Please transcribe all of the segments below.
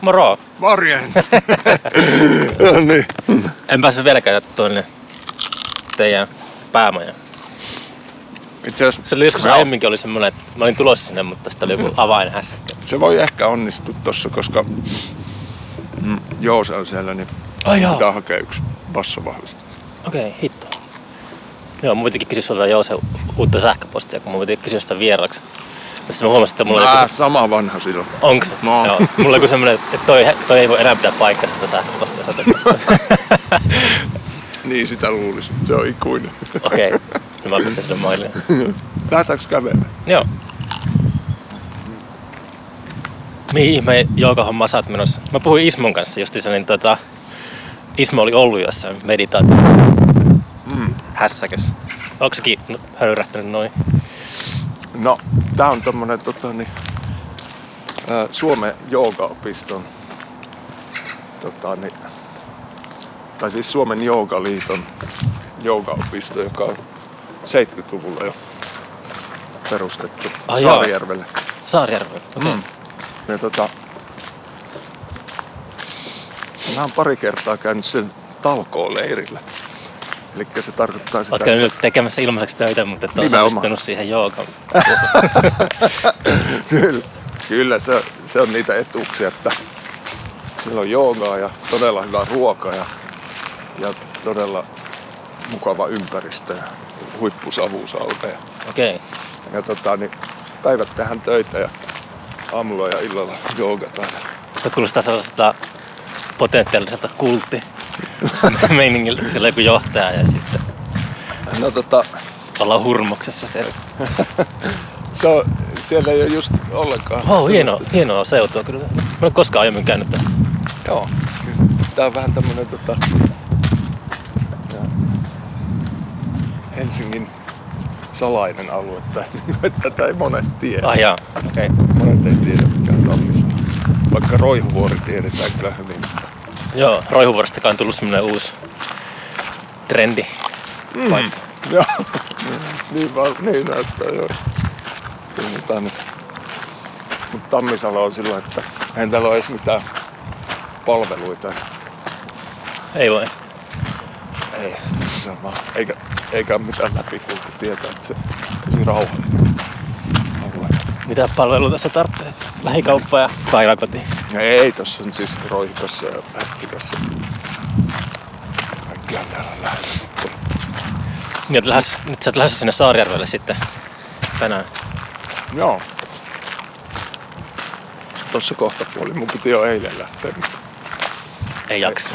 Moro! Morjens! no niin. En päässyt vieläkään tuonne teidän päämajan. Itse asiassa Se oli joskus aiemminkin oli semmonen, että mä olin tulossa sinne, mutta sitten oli joku avainhässäkkä. se voi ehkä onnistua tossa, koska mm, joo, se on siellä, niin Ai joo. pitää hakea yksi bassovahvistus. Okei, okay, hitto. Joo, mun pitikin kysyä sulta Joose uutta sähköpostia, kun mun piti kysyä sitä vieraksi. Tässä mä huomasin, että mulla Ah, joku sama vanha silloin. Onko se? No. Joo. Mulla oli joku semmonen, että toi, toi ei voi enää pitää paikkansa tätä sähköpostia soittaa. Niin sitä luulisi. Se on ikuinen. Okei, okay. mä pistän sinne maille. Lähdetäänkö kävelemään? Joo. Mihin ihmeen joukahommaa sä oot menossa? Mä puhuin Ismon kanssa justiinsa, niin tota, Ismo oli ollut jossain meditaatio Mm. hässäkässä. Onko sekin no, höyrähtänyt noin? No, tää on tommonen tota, niin, ää, Suomen joogaopiston tota, niin, tai siis Suomen joogaliiton joogaopisto, joka on 70-luvulla jo perustettu jaa. Saarijärvelle. Saarijärvellä. Okei. Okay. Mm. Ja tota, mä oon pari kertaa käynyt sen talkooleirillä. Eli se tarkoittaa sitä, käynyt nyt tekemässä ilmaiseksi töitä, mutta et ole osallistunut siihen joogaan. Kyllä, kyllä se, se on niitä etuuksia, että siellä on joogaa ja todella hyvä ruoka ja, ja todella mukava ympäristö ja huippusavuusauta. Ja, Okei. Okay. ja tota, niin päivät tähän töitä ja aamulla ja illalla joogataan. Kuulostaa sellaista potentiaaliselta kultti meiningiltä, kun siellä on joku johtaja ja sitten No tota, ollaan hurmoksessa siellä. se on, siellä ei ole just ollenkaan. Oh, hieno, hienoa seutua kyllä. Mä en ole koskaan aiemmin käynyt täällä. Joo, kyllä. Tää on vähän tämmönen tota, Helsingin salainen alue, että tätä ei monet tiedä. Ah jaa, okei. Okay. Monet ei tiedä mikä on Tammisalo. Vaikka Roihuvuori tiedetään kyllä hyvin. Joo, Roihuvuorestakaan on tullut semmonen uusi trendi. Mm. Paikka. Joo, niin, vaan, niin näyttää joo. Mutta Mut Tammisalo on sillä, että eihän täällä ole edes mitään palveluita. Ei voi. Ei, se on vaan, eikä, eikä mitään läpikulkutietä, että se on tosi rauhallinen. Mitä palvelua tässä tarvitsee? Lähikauppa ja päiväkoti. Ei, tossa on siis Roihikossa ja Hätsikassa. Kaikkiaan täällä on lähellä. Niin, lähes, nyt sä oot lähdössä sinne Saarijärvelle sitten tänään. Joo. Tossa kohta puoli. Mun piti jo eilen lähteä, Ei jaksa.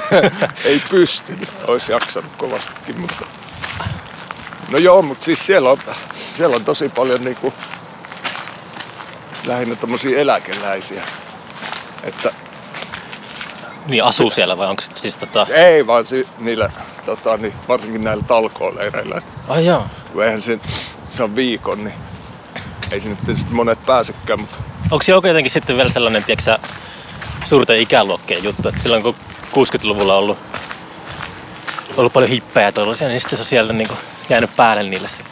ei pystynyt. Ois jaksanut kovastikin, mutta... No joo, mutta siis siellä on, siellä on tosi paljon niinku lähinnä tommosia eläkeläisiä. Että Niin asuu siellä vai onko siis tota... ei vaan si, niillä, tota, niin, varsinkin näillä talkooleireillä. Ai jaa. kun eihän se, se on viikon, niin ei sinne tietysti monet pääsekään, mutta Onko se jotenkin sitten vielä sellainen, tiedätkö suurten ikäluokkien juttu, että silloin kun 60-luvulla on ollut, ollut paljon hippejä ja tuollaisia, niin sitten se on sieltä niin jäänyt päälle niille se.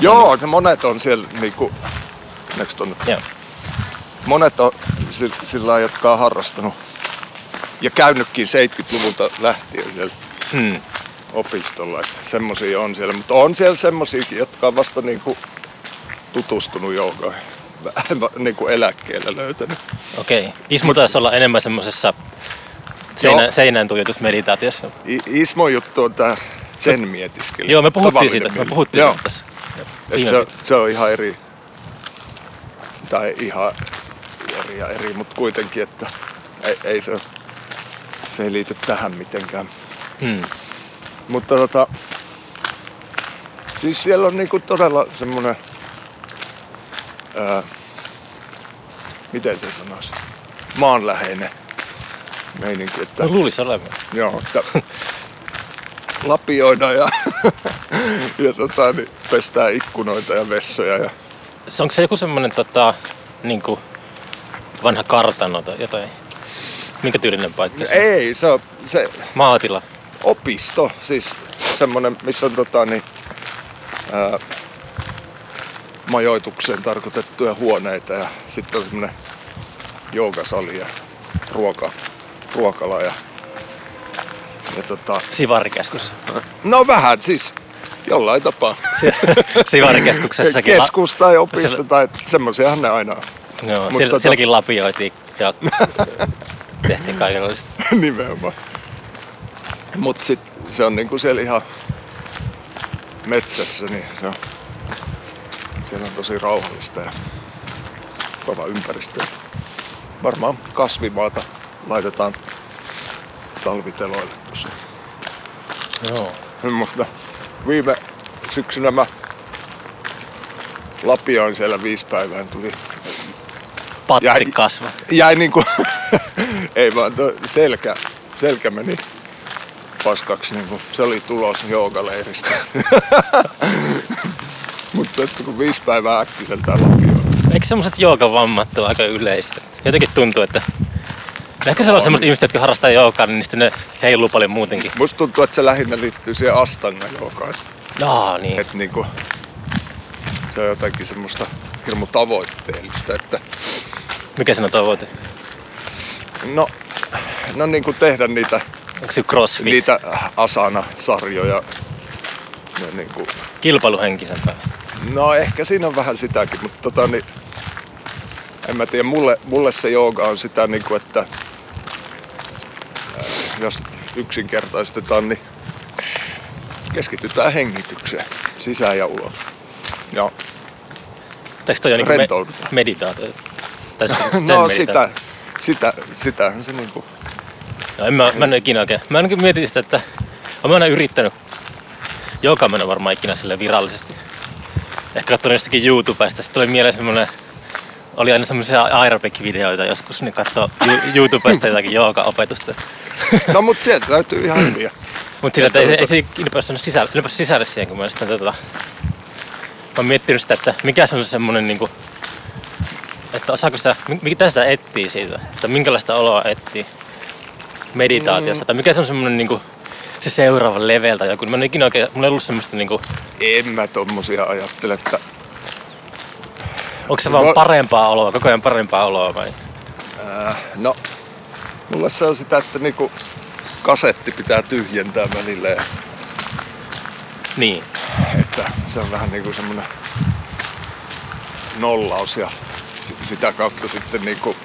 Joo, on, ne monet on siellä niinku, next on, joo. Monet on si- sillä lailla, jotka on harrastanut ja käynytkin 70-luvulta lähtien siellä Hmm. opistolla, että semmosia on siellä, mutta on siellä semmosiakin, jotka on vasta niinku tutustunut joogaan, vähän niinku eläkkeellä löytänyt. Okei. Ismu taisi olla enemmän semmoisessa seinä, seinään tuijotusmeditaatiossa. I- Ismo juttu on tää sen mietiskely. Joo, me puhuttiin siitä. Me puhuttiin Joo. siitä tässä. Se, se on ihan eri, tai ihan eri ja eri, mutta kuitenkin, että ei, ei se, se ei liity tähän mitenkään. Hmm. Mutta tota, siis siellä on niinku todella semmonen, ää, miten se sanoisi, maanläheinen meininki, että No luulisi olevan. Joo, että lapioidaan ja, ja tota, niin pestään ikkunoita ja vessoja. Ja, Se, onko se joku semmonen tota, niinku vanha kartano tai jotain? Minkä tyylinen paikka? on? ei, se on se Maatila. opisto, siis semmonen, missä on tota, niin, ää, majoitukseen tarkoitettuja huoneita ja sitten on semmonen joogasali ja ruoka, ruokala ja, ja tota, Sivarikeskus. no vähän siis jollain tapaa. Sivarikeskuksessakin. Keskus tai opisto tai semmoisiahan ne aina on. Joo, Mutta siellä, tota- sielläkin lapioitiin ja tehtiin kaikenlaista. Nimenomaan. Mut sit se on niinku siellä ihan metsässä, niin se on, siellä on tosi rauhallista ja kova ympäristö. Varmaan kasvimaata laitetaan talviteloille tuossa. Joo. Mutta viime syksynä mä lapioin siellä viisi päivää, tuli Patti Jäi- kasva. jäi niinku, ei vaan tuo selkä, selkä meni paskaksi, niinku, se oli tulos joogaleiristä. Mutta että kun viisi päivää äkkiseltään lapioon. Eikö semmoiset joogavammat ole aika yleisiä? Jotenkin tuntuu, että ehkä se on semmoiset ihmiset, jotka harrastaa joogaa, niin sitten ne heiluu paljon muutenkin. Musta tuntuu, että se lähinnä liittyy siihen astanga joogaan. Että Jaa, niin. et niinku, se on jotenkin semmoista hirmu tavoitteellista, että Mikä on tavoite? no, no niinku tehdä niitä, Onko se crossfit? niitä asana-sarjoja. Ja niinku, Kilpailuhenkisempää. No ehkä siinä on vähän sitäkin, mutta tota niin, en mä tiedä, mulle, mulle se jooga on sitä niin kuin, että äh, jos yksinkertaistetaan, niin keskitytään hengitykseen sisään ja ulos. Ja Eikö toi ole niinku me- meditaatio? Tai sen no meditaatio. sitä, sitä, sitähän se niinku, No, en mä, mä en ikinä oikein. Mä ainakin mietin sitä, että olen aina yrittänyt joka mennä varmaan ikinä sille virallisesti. Ehkä katsoin jostakin YouTubesta. Sitten tuli mieleen semmonen, oli aina semmoisia aerobic-videoita joskus, niin katsoo YouTubesta jotakin jooga-opetusta. no mut sieltä löytyy ihan hyviä. Mutta sillä, ei se, ei se sisälle, sisälle siihen, kun mä sitten tota, mä oon miettinyt sitä, että mikä se on semmonen niinku, että osaako sitä, mi- mitä sitä etsii siitä, että minkälaista oloa etsii meditaatiosta, tai mikä se on semmonen niinku, se seuraava level tai joku. Mä en ole ikinä oikein, mulla ei ollut semmoista niinku, En mä tommosia ajattele, että onko se vaan Mä- parempaa oloa, koko ajan parempaa oloa vai? Äh, no, mulle se on sitä, että niinku kasetti pitää tyhjentää välillä ja Niin. että se on vähän niinku semmonen nollaus ja si- sitä kautta sitten niinku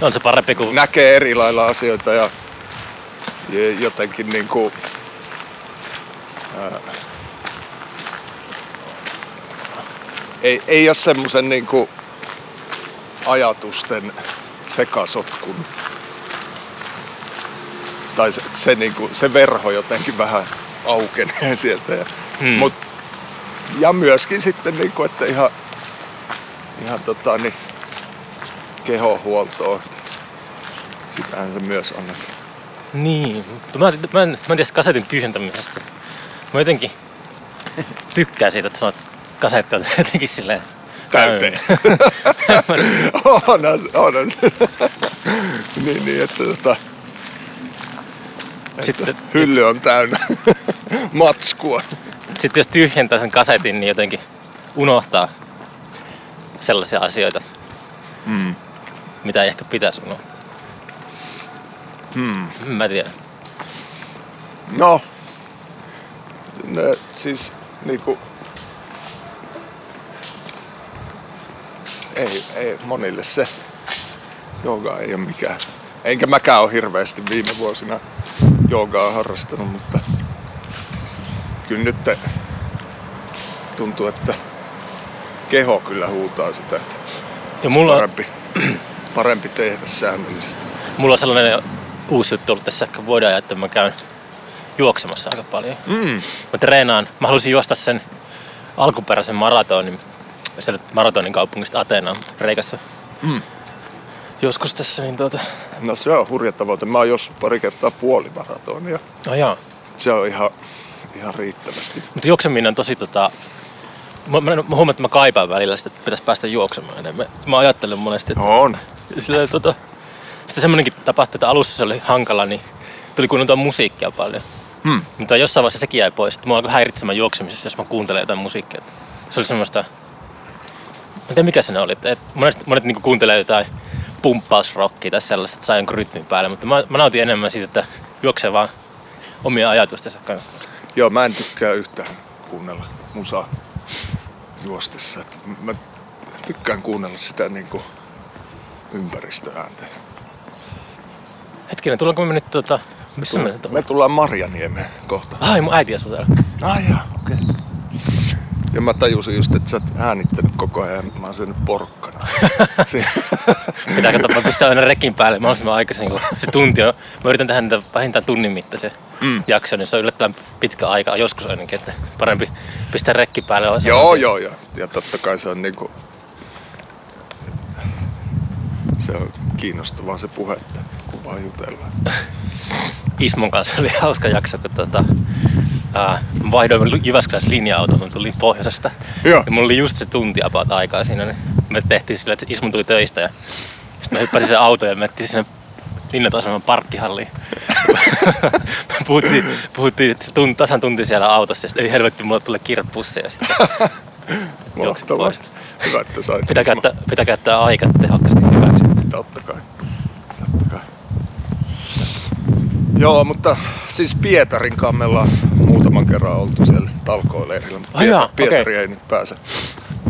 On se parempi kuin, näkee eri lailla asioita ja, ja jotenkin niinku ää, ei, ei ole semmosen niinku ajatusten sekasotkun tai se, se, niinku, se verho jotenkin vähän aukenee sieltä. Ja, Hmm. mut, ja myöskin sitten, niinku, että ihan, ihan tota, niin, kehohuoltoa. Sitähän se myös on. Niin, mutta mä, mä, en, mä en tiedä kasetin tyhjentämisestä. Mä jotenkin tykkään siitä, että sanot kasetti on jotenkin silleen Täyteen. onhan, onhan se. niin, niin, että, tota, Sitten, hylly on täynnä matskua. sitten jos tyhjentää sen kasetin, niin jotenkin unohtaa sellaisia asioita, Mm. mitä ei ehkä pitäisi unohtaa. Hmm. Mä tiedän. No, ne, siis niinku, ei, ei monille se jooga ei ole mikään. Enkä mäkään ole hirveästi viime vuosina joogaa harrastanut, mutta kyllä nyt tuntuu, että keho kyllä huutaa sitä, että Ja mulla, parempi, parempi tehdä säännöllisesti. mulla on sellainen uusi juttu ollut tässä ehkä vuoden ajan, että mä käyn juoksemassa aika paljon. Mm. Mä treenaan. Mä halusin juosta sen alkuperäisen maratonin sieltä maratonin kaupungista Ateenaan Reikassa. Mm. Joskus tässä, niin tuota... No se on hurja tavoite. Mä oon jos pari kertaa puolimaratonia. Oh jaa. Se on ihan, ihan riittävästi. Mutta juokseminen on tosi tota... Mä, mä, mä huomaan, että mä kaipaan välillä sitä, että pitäisi päästä juoksemaan enemmän. Mä ajattelen monesti, että On. sillä tota... Sitten semmonenkin tapahtui, että alussa se oli hankala, niin tuli kuunneltua musiikkia paljon. Hmm. Mutta jossain vaiheessa sekin jäi pois. Mua alkoi häiritsemään juoksemisessa, jos mä kuuntelen jotain musiikkia. Se oli semmoista... Mä tiedä mikä se oli. Et monet monet niinku kuuntelee jotain pumppausrockia tai sellaista, että saa jonkun rytmin päälle. Mutta mä, mä nautin enemmän siitä, että juoksee vaan omia ajatustensa kanssa. Joo, mä en tykkää yhtään kuunnella musaa juostessa. Mä tykkään kuunnella sitä niinku ympäristöääntä. Hetkinen, tullaanko me nyt tota... Missä me nyt Me ollaan? tullaan Marjaniemeen kohta. Ai, mun äiti asuu täällä. Ai jaa, okei. Okay. Ja mä tajusin just, että sä oot äänittänyt koko ajan, mä oon syönyt porkkana. Pitää katsoa, mä pistän aina rekin päälle mahdollisimman aikaisin, kun se tunti on. Mä yritän tehdä niitä vähintään tunnin mittaisen mm. jakson, niin se on yllättävän pitkä aika, joskus ainakin, että parempi pistää rekki päälle. joo, on- joo, joo. Ja totta kai se on niinku... Se on kiinnostavaa se puhe, että kun vaan jutellaan. Ismon kanssa oli hauska jakso, kun tota, ää, mä vaihdoin Jyväskylässä linja-autoon, mä tulin pohjoisesta. Joo. Ja mulla oli just se tunti about aikaa siinä, niin me tehtiin sillä, että Ismo tuli töistä ja sitten mä hyppäsin sen auto ja mentiin sinne linnataseman parkkihalliin. puhuttiin, puhuttiin se tunti, tasan tunti siellä autossa ja sitten ei helvetti, mulle tulee kirppusseja ja sitten Mahtavaa. Hyvä, että sait. Pitää käyttää, pitää käyttää aika tehokkaasti hyväksi. Totta kai. Totta kai. Joo, mutta siis Pietarin kanssa me ollaan muutaman kerran oltu siellä talkoileirillä, mutta jaa, Pietar- Pietari okei. ei nyt pääse.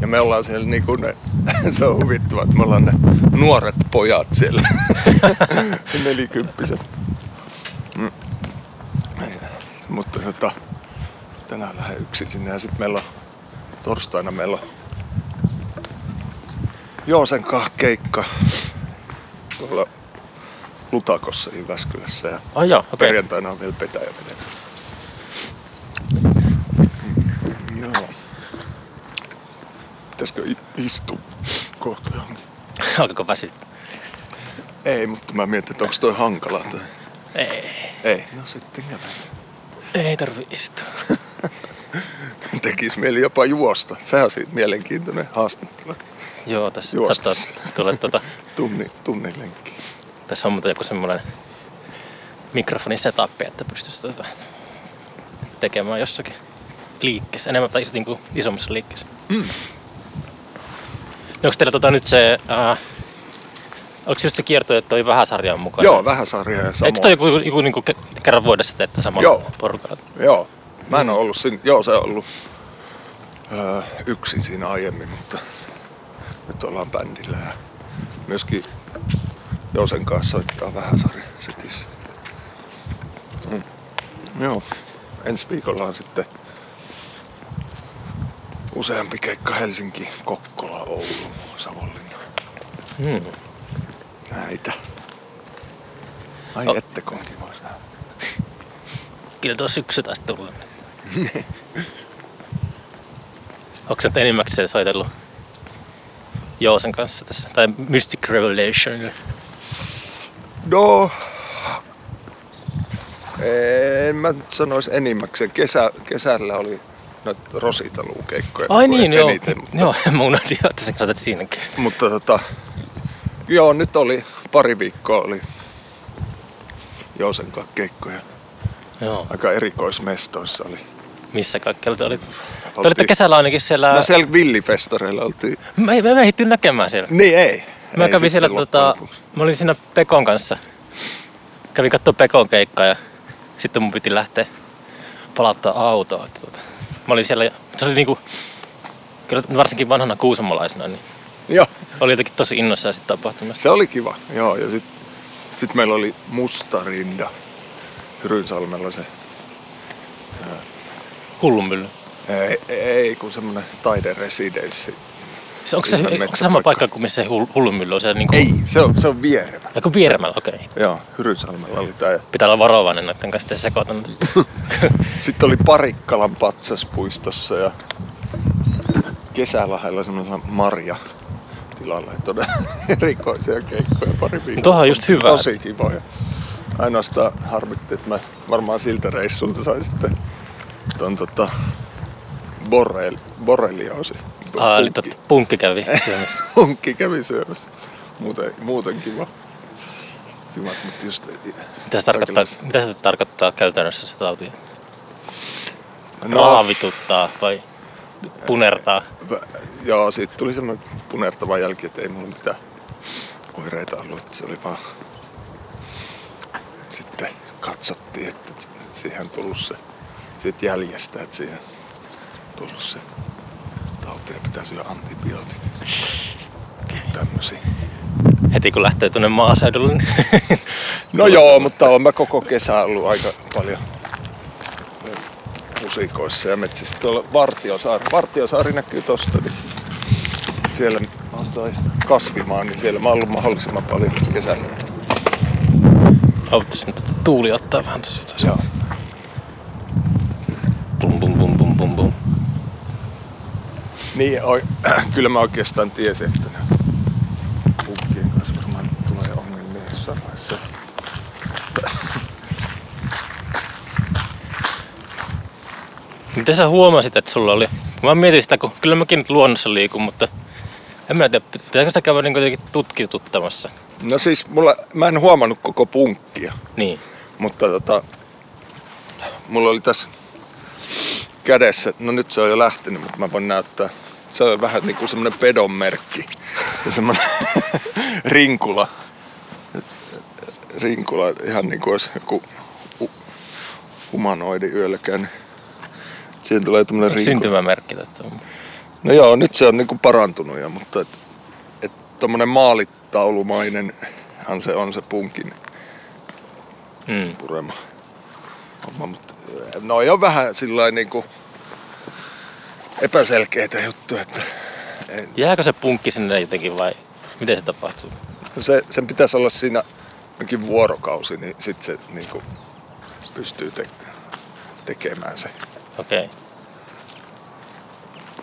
Ja me ollaan siellä niinku ne, se on huvittavaa, että me ollaan ne nuoret pojat siellä, nelikymppiset. Mm. Mutta tota, tänään lähden yksin sinne ja sitten meillä on torstaina meillä on Joosen keikka tuolla Lutakossa Jyväskylässä ja Ai joo, okei. perjantaina on vielä petäjä Joo. Pitäisikö istua kohta johonkin? Alkaako väsyttää? Ei, mutta mä mietin, että onko toi hankalaa. Tai... Ei. Ei. No sitten käydään. Ei tarvi istua. Tekis mieli jopa juosta. Sehän on siitä mielenkiintoinen haastattelu. Joo, tässä saattaa tulla tuota, Tunni, tunnin lenkki. Tässä on muuten joku semmoinen mikrofoni setup, että pystyisi tuota, tekemään jossakin liikkeessä, enemmän tai niin kuin isommassa liikkeessä. Mm. Onko teillä tota nyt se, ää, onko se just se kierto, että toi vähäsarja on mukana? Joo, vähän sarjaa ja samoin. Eikö toi joku, joku niin kuin kerran vuodessa teette samalla Joo. porukalla? Joo. Mä en ole ollut siinä, joo se on ollut öö, yksin siinä aiemmin, mutta nyt ollaan bändillä ja myöskin Josen kanssa soittaa vähän sarja setissä. Mm. Joo. Ensi viikolla on sitten useampi keikka Helsinki, Kokkola, Oulu, Savonlinna. Hmm. Näitä. Ai Oh. ettekö on kiva saada. Kyllä tuo syksy taas tullut. Onko sä enimmäkseen soitellut Joosen kanssa tässä? Tai Mystic Revelation? No, en mä nyt sanoisi enimmäkseen. Kesä, kesällä oli noita Rositaluukeikkoja. Ai niin joo. eniten, mutta, Joo, mä unohdin jo, että sä katsot siinäkin. mutta tota, joo, nyt oli pari viikkoa oli Jousen kanssa keikkoja. Joo. Aika erikoismestoissa oli. Missä kaikkialla te olitte? Te olitte kesällä ainakin siellä... No siellä villifestareilla oltiin. Me ei, me ehditty näkemään siellä. Niin ei. Mä ei kävin sitten siellä, tota, mä olin siinä Pekon kanssa. Kävin katsoa Pekon keikkaa ja sitten mun piti lähteä palauttaa autoa. Tota, mä olin siellä, se oli niinku, kyllä varsinkin vanhana kuusamolaisena, niin Joo, oli jotenkin tosi innoissaan siitä tapahtumasta. se oli kiva. Joo, ja sitten sit meillä oli Mustarinda Hyrynsalmella se Hullunmylly. Ei, ei kun semmonen taideresidenssi. Se, onko, se, onko se sama paikka kuin missä se Hull- Hullunmylly on? Se niinku, Ei, se on, se on Vieremä. Joku Vieremällä, okei. Okay. Joo, Hyrynsalmella oli tää. Pitää olla varovainen noiden kanssa, ettei sekoita. Sitten oli Parikkalan patsaspuistossa ja kesälahdella semmoisella Marja tilalla. Todella erikoisia keikkoja pari viikkoa. Tuohan on just hyvä. Tosi kivoja. Ainoastaan harmitti, että mä varmaan siltä reissulta sain sitten ton tota borrel, borrelioosi. Aa, eli Punkki. tot, punkki kävi syömässä. Punkki kävi syömässä. Muuten, muuten kiva. Kiva, mutta just... Mitä se, tarkoittaa, mitä se tarkoittaa käytännössä se tauti? No, Raavituttaa vai punertaa? v- joo, siitä tuli semmoinen punertava jälki, että ei mulla mitään oireita ollut, se oli vaan... Sitten katsottiin, että siihen tullut se sit jäljestä, että siihen tullut se tauti ja pitää syödä antibiootit. Tämmöisiä. Heti kun lähtee tuonne maaseudulle, niin No joo, mutta olen mä koko kesä ollut aika paljon musikoissa ja metsissä. Tuolla Vartiosaari, Vartiosaari näkyy tosta, niin siellä on toi kasvimaa, niin siellä mä oon ollut mahdollisimman paljon kesällä. auttaisi nyt tuuli ottaa vähän tuossa. Joo. Bum, bum, bum, bum, bum, bum. Niin, oi, kyllä mä oikeastaan tiesin, että ne punkkien kanssa varmaan tulee ongelmia jossain vaiheessa. Miten sä huomasit, että sulla oli... Mä mietin sitä, kun kyllä mäkin nyt luonnossa liikun, mutta en mä tiedä, pitääkö sitä käydä niin jotenkin tutkituttamassa. No siis mulla, mä en huomannut koko punkkia, Niin. mutta tota, mulla oli tässä kädessä, no nyt se on jo lähtenyt, mutta mä voin näyttää. Se on vähän niin kuin semmonen pedon merkki ja semmonen rinkula. Rinkula, ihan niin kuin olisi joku hu- humanoidi yöllä käynyt. Siihen tulee tämmönen rinkula. Syntymämerkki. Että... No joo, nyt se on niinku parantunut jo, mutta et, et tommonen maalitaulumainenhan se on se punkin Mm. purema homma, mutta noi on vähän sillä niinku epäselkeitä juttuja, että en, Jääkö se punkki sinne jotenkin vai miten se tapahtuu? no se, sen pitäisi olla siinä jonkin vuorokausi, niin sit se niinku pystyy te, tekemään se. Okei. Okay.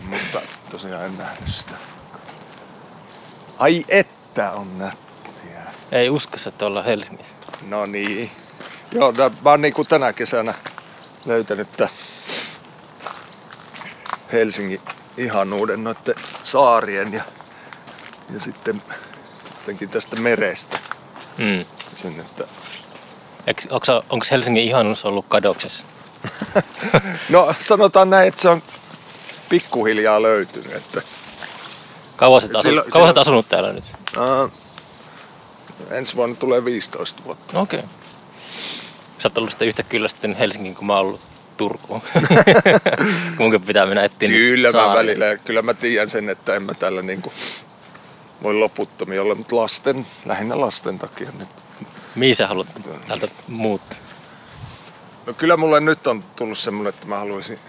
Mutta tosiaan en nähnyt sitä. Ai että on nättiä. Ei usko, että ollaan Helsingissä. No niin. Joo, nää- mä oon niinku tänä kesänä löytänyt tää Helsingin ihanuuden noitten saarien ja, ja sitten jotenkin tästä merestä. Mm. Sen, että, Onko Helsingin ihanuus ollut kadoksessa? no sanotaan näin, että se on pikkuhiljaa löytynyt. Että, Kauan sä, asu, asunut täällä nyt? aa, ensi vuonna tulee 15 vuotta. Okei. Okay. Sä oot ollut sitten yhtä kyllästynyt Helsingin kuin mä oon ollut Turkuun. Munkin pitää mennä etsiä Kyllä mä välillä, kyllä mä tiedän sen, että en mä tällä niinku voi loputtomia olla, mutta lasten, lähinnä lasten takia nyt. Mihin sä haluat täältä muuttaa? No kyllä mulle nyt on tullut semmoinen, että mä haluaisin,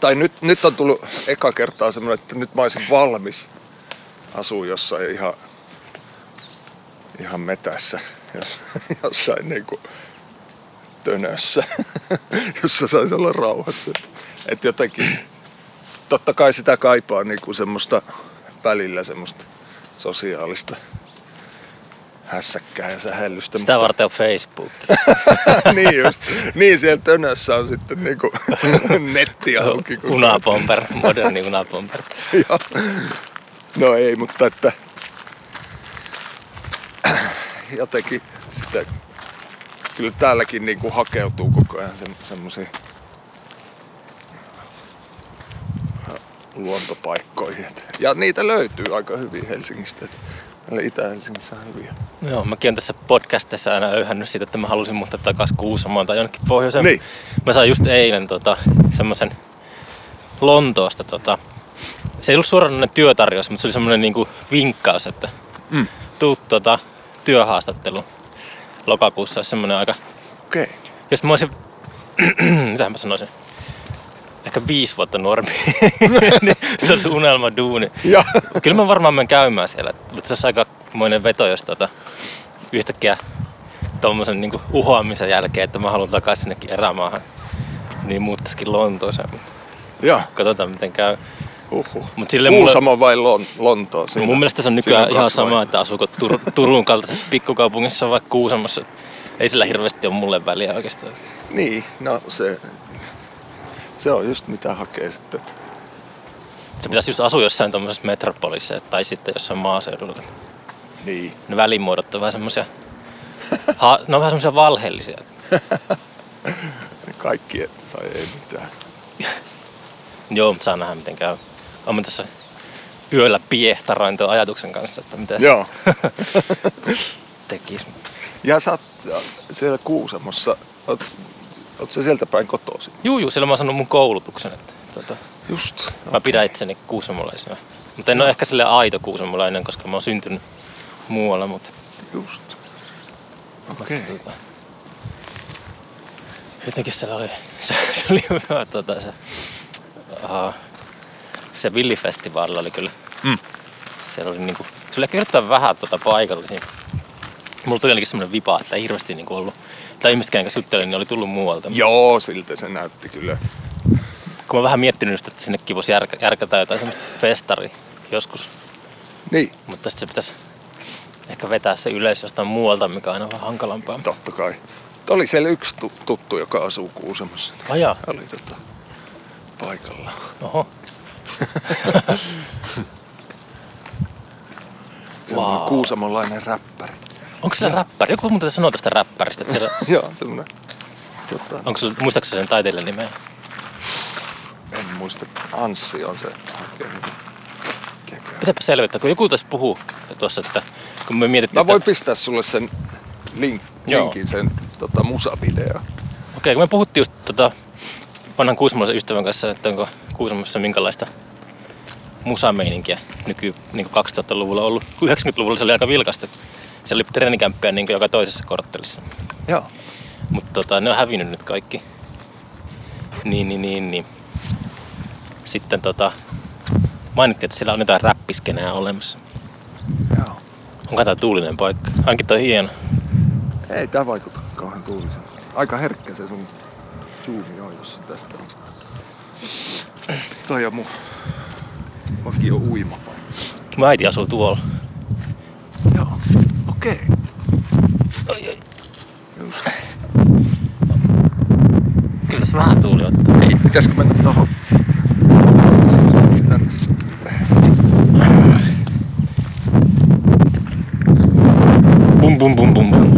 tai nyt, nyt on tullut eka kertaa semmoinen, että nyt mä olisin valmis asua jossain ihan, ihan metässä, jos, jossain niinku tönössä, jossa saisi olla rauhassa. Että jotenkin, totta kai sitä kaipaa niinku semmoista välillä semmoista sosiaalista hässäkkää ja sähellystä. Sitä varten on Facebook. niin just. Niin siellä tönössä on sitten niinku netti auki. kun- Unapomper, moderni unapomper. Joo. No ei, mutta että jotenkin sitä kyllä täälläkin niinku hakeutuu koko ajan se, semmoisiin luontopaikkoihin. Et- Ja niitä löytyy aika hyvin Helsingistä. Meillä Itä-Helsingissä on hyviä. Joo, mäkin on tässä podcastissa aina öyhännyt siitä, että mä halusin muuttaa takaisin Kuusamoon tai jonnekin pohjoiseen. Niin. Mä sain just eilen tota, semmoisen Lontoosta. Tota, se ei ollut suoranainen työtarjous, mutta se oli semmoinen niinku vinkkaus, että Mm. tuu tota, työhaastattelu lokakuussa olisi semmoinen aika... Okei. Okay. Jos mä olisin, mitä mä sanoisin, ehkä viisi vuotta nuorempi, niin se olisi unelma duuni. Kyllä mä varmaan menen käymään siellä, mutta se olisi aikamoinen veto, jos tota, yhtäkkiä tuommoisen niin uhoamisen jälkeen, että mä haluan takaisin sinnekin erämaahan, niin muuttaisikin Lontooseen. ja Katsotaan miten käy. Uhu. Mut mulle- Kuusamo vai Lon, Lontoo? Siinä, Mun mielestä se on nykyään ihan kaksi sama, vaihtoehtoa. että asuuko Tur- Turun kaltaisessa pikkukaupungissa vai Kuusamossa. Ei sillä hirveästi ole mulle väliä oikeastaan. Niin, no se, se on just mitä hakee sitten. Se pitäisi just asua jossain tuommoisessa metropolissa tai sitten jossain maaseudulla. Niin. Ne välimuodot on vähän semmosia, ha, ne on vähän semmosia valheellisia. Kaikki, tai ei mitään. Joo, mutta saa nähdä miten käy. Olen tässä yöllä piehtaroin tuon ajatuksen kanssa, että mitä Joo. tekisi. Ja sä oot siellä Kuusamossa, oot, oot sä sieltä päin kotoisin? Juu, juu, silloin mä oon saanut mun koulutuksen, että tota, Just. mä pidän itseni kuusamolaisena. Mutta en ole ehkä sille aito kuusamolainen, koska mä oon syntynyt muualla, mutta Just. Okei. Okay. tota, jotenkin siellä oli, se, se oli hyvä tota, se, uh, se villifestivaalilla oli kyllä, Mm. siellä oli niinku, se oli ehkä vähän tota paikallisia. Mulla tuli ainakin semmoinen vipa, että ei hirveästi niinku ollut, tai ihmiset, kenen kanssa juttelin, niin oli tullut muualta. Joo, siltä se näytti kyllä. Kun mä vähän miettinyt just, että sinnekin voisi järkä, järkätä jotain semmoista festari joskus, Niin, mutta sitten se pitäisi ehkä vetää se yleisö jostain muualta, mikä on aina vähän hankalampaa. totta kai. Oli siellä yksi tu- tuttu, joka asuu Kuusamossa. Ajaa, Oli tota paikalla. oho. Se on Wow. kuusamolainen räppäri. Onko siellä räppäri? Joku muuten sanoo tästä räppäristä. Että siellä, Joo, semmonen. Tota, onko sulla, muistaakseni sen taiteilijan nimeä? en muista. Anssi on se. Pitääpä selvittää, kun joku tässä puhuu tuossa, että kun me mietittiin, Mä voin että, pistää sulle sen link, Joo. linkin, sen tota, musavideo. okei, kun me puhuttiin just tota, vanhan Kuusamolaisen ystävän kanssa, että onko Kuusamossa minkälaista musameininkiä nyky niin 2000-luvulla ollut. 90-luvulla se oli aika vilkasta. Siellä oli treenikämppiä niin joka toisessa korttelissa. Joo. Mutta tota, ne on hävinnyt nyt kaikki. Niin, niin, niin, niin. Sitten tota, mainittiin, että siellä on jotain räppiskenää olemassa. Joo. Onko tämä tuulinen paikka? Ainakin toi hieno. Ei tää vaikuta kauhean tuuliselta. Aika herkkä se sun zoomi on, jos se tästä on. Toi on mun vakio uimapaikka. Mun äiti asuu tuolla. Joo. Okei. Oi, oi. Just. Kyllä tässä vähän tuuli ottaa. Ei, pitäisikö mennä tohon? Bum bum bum bum bum.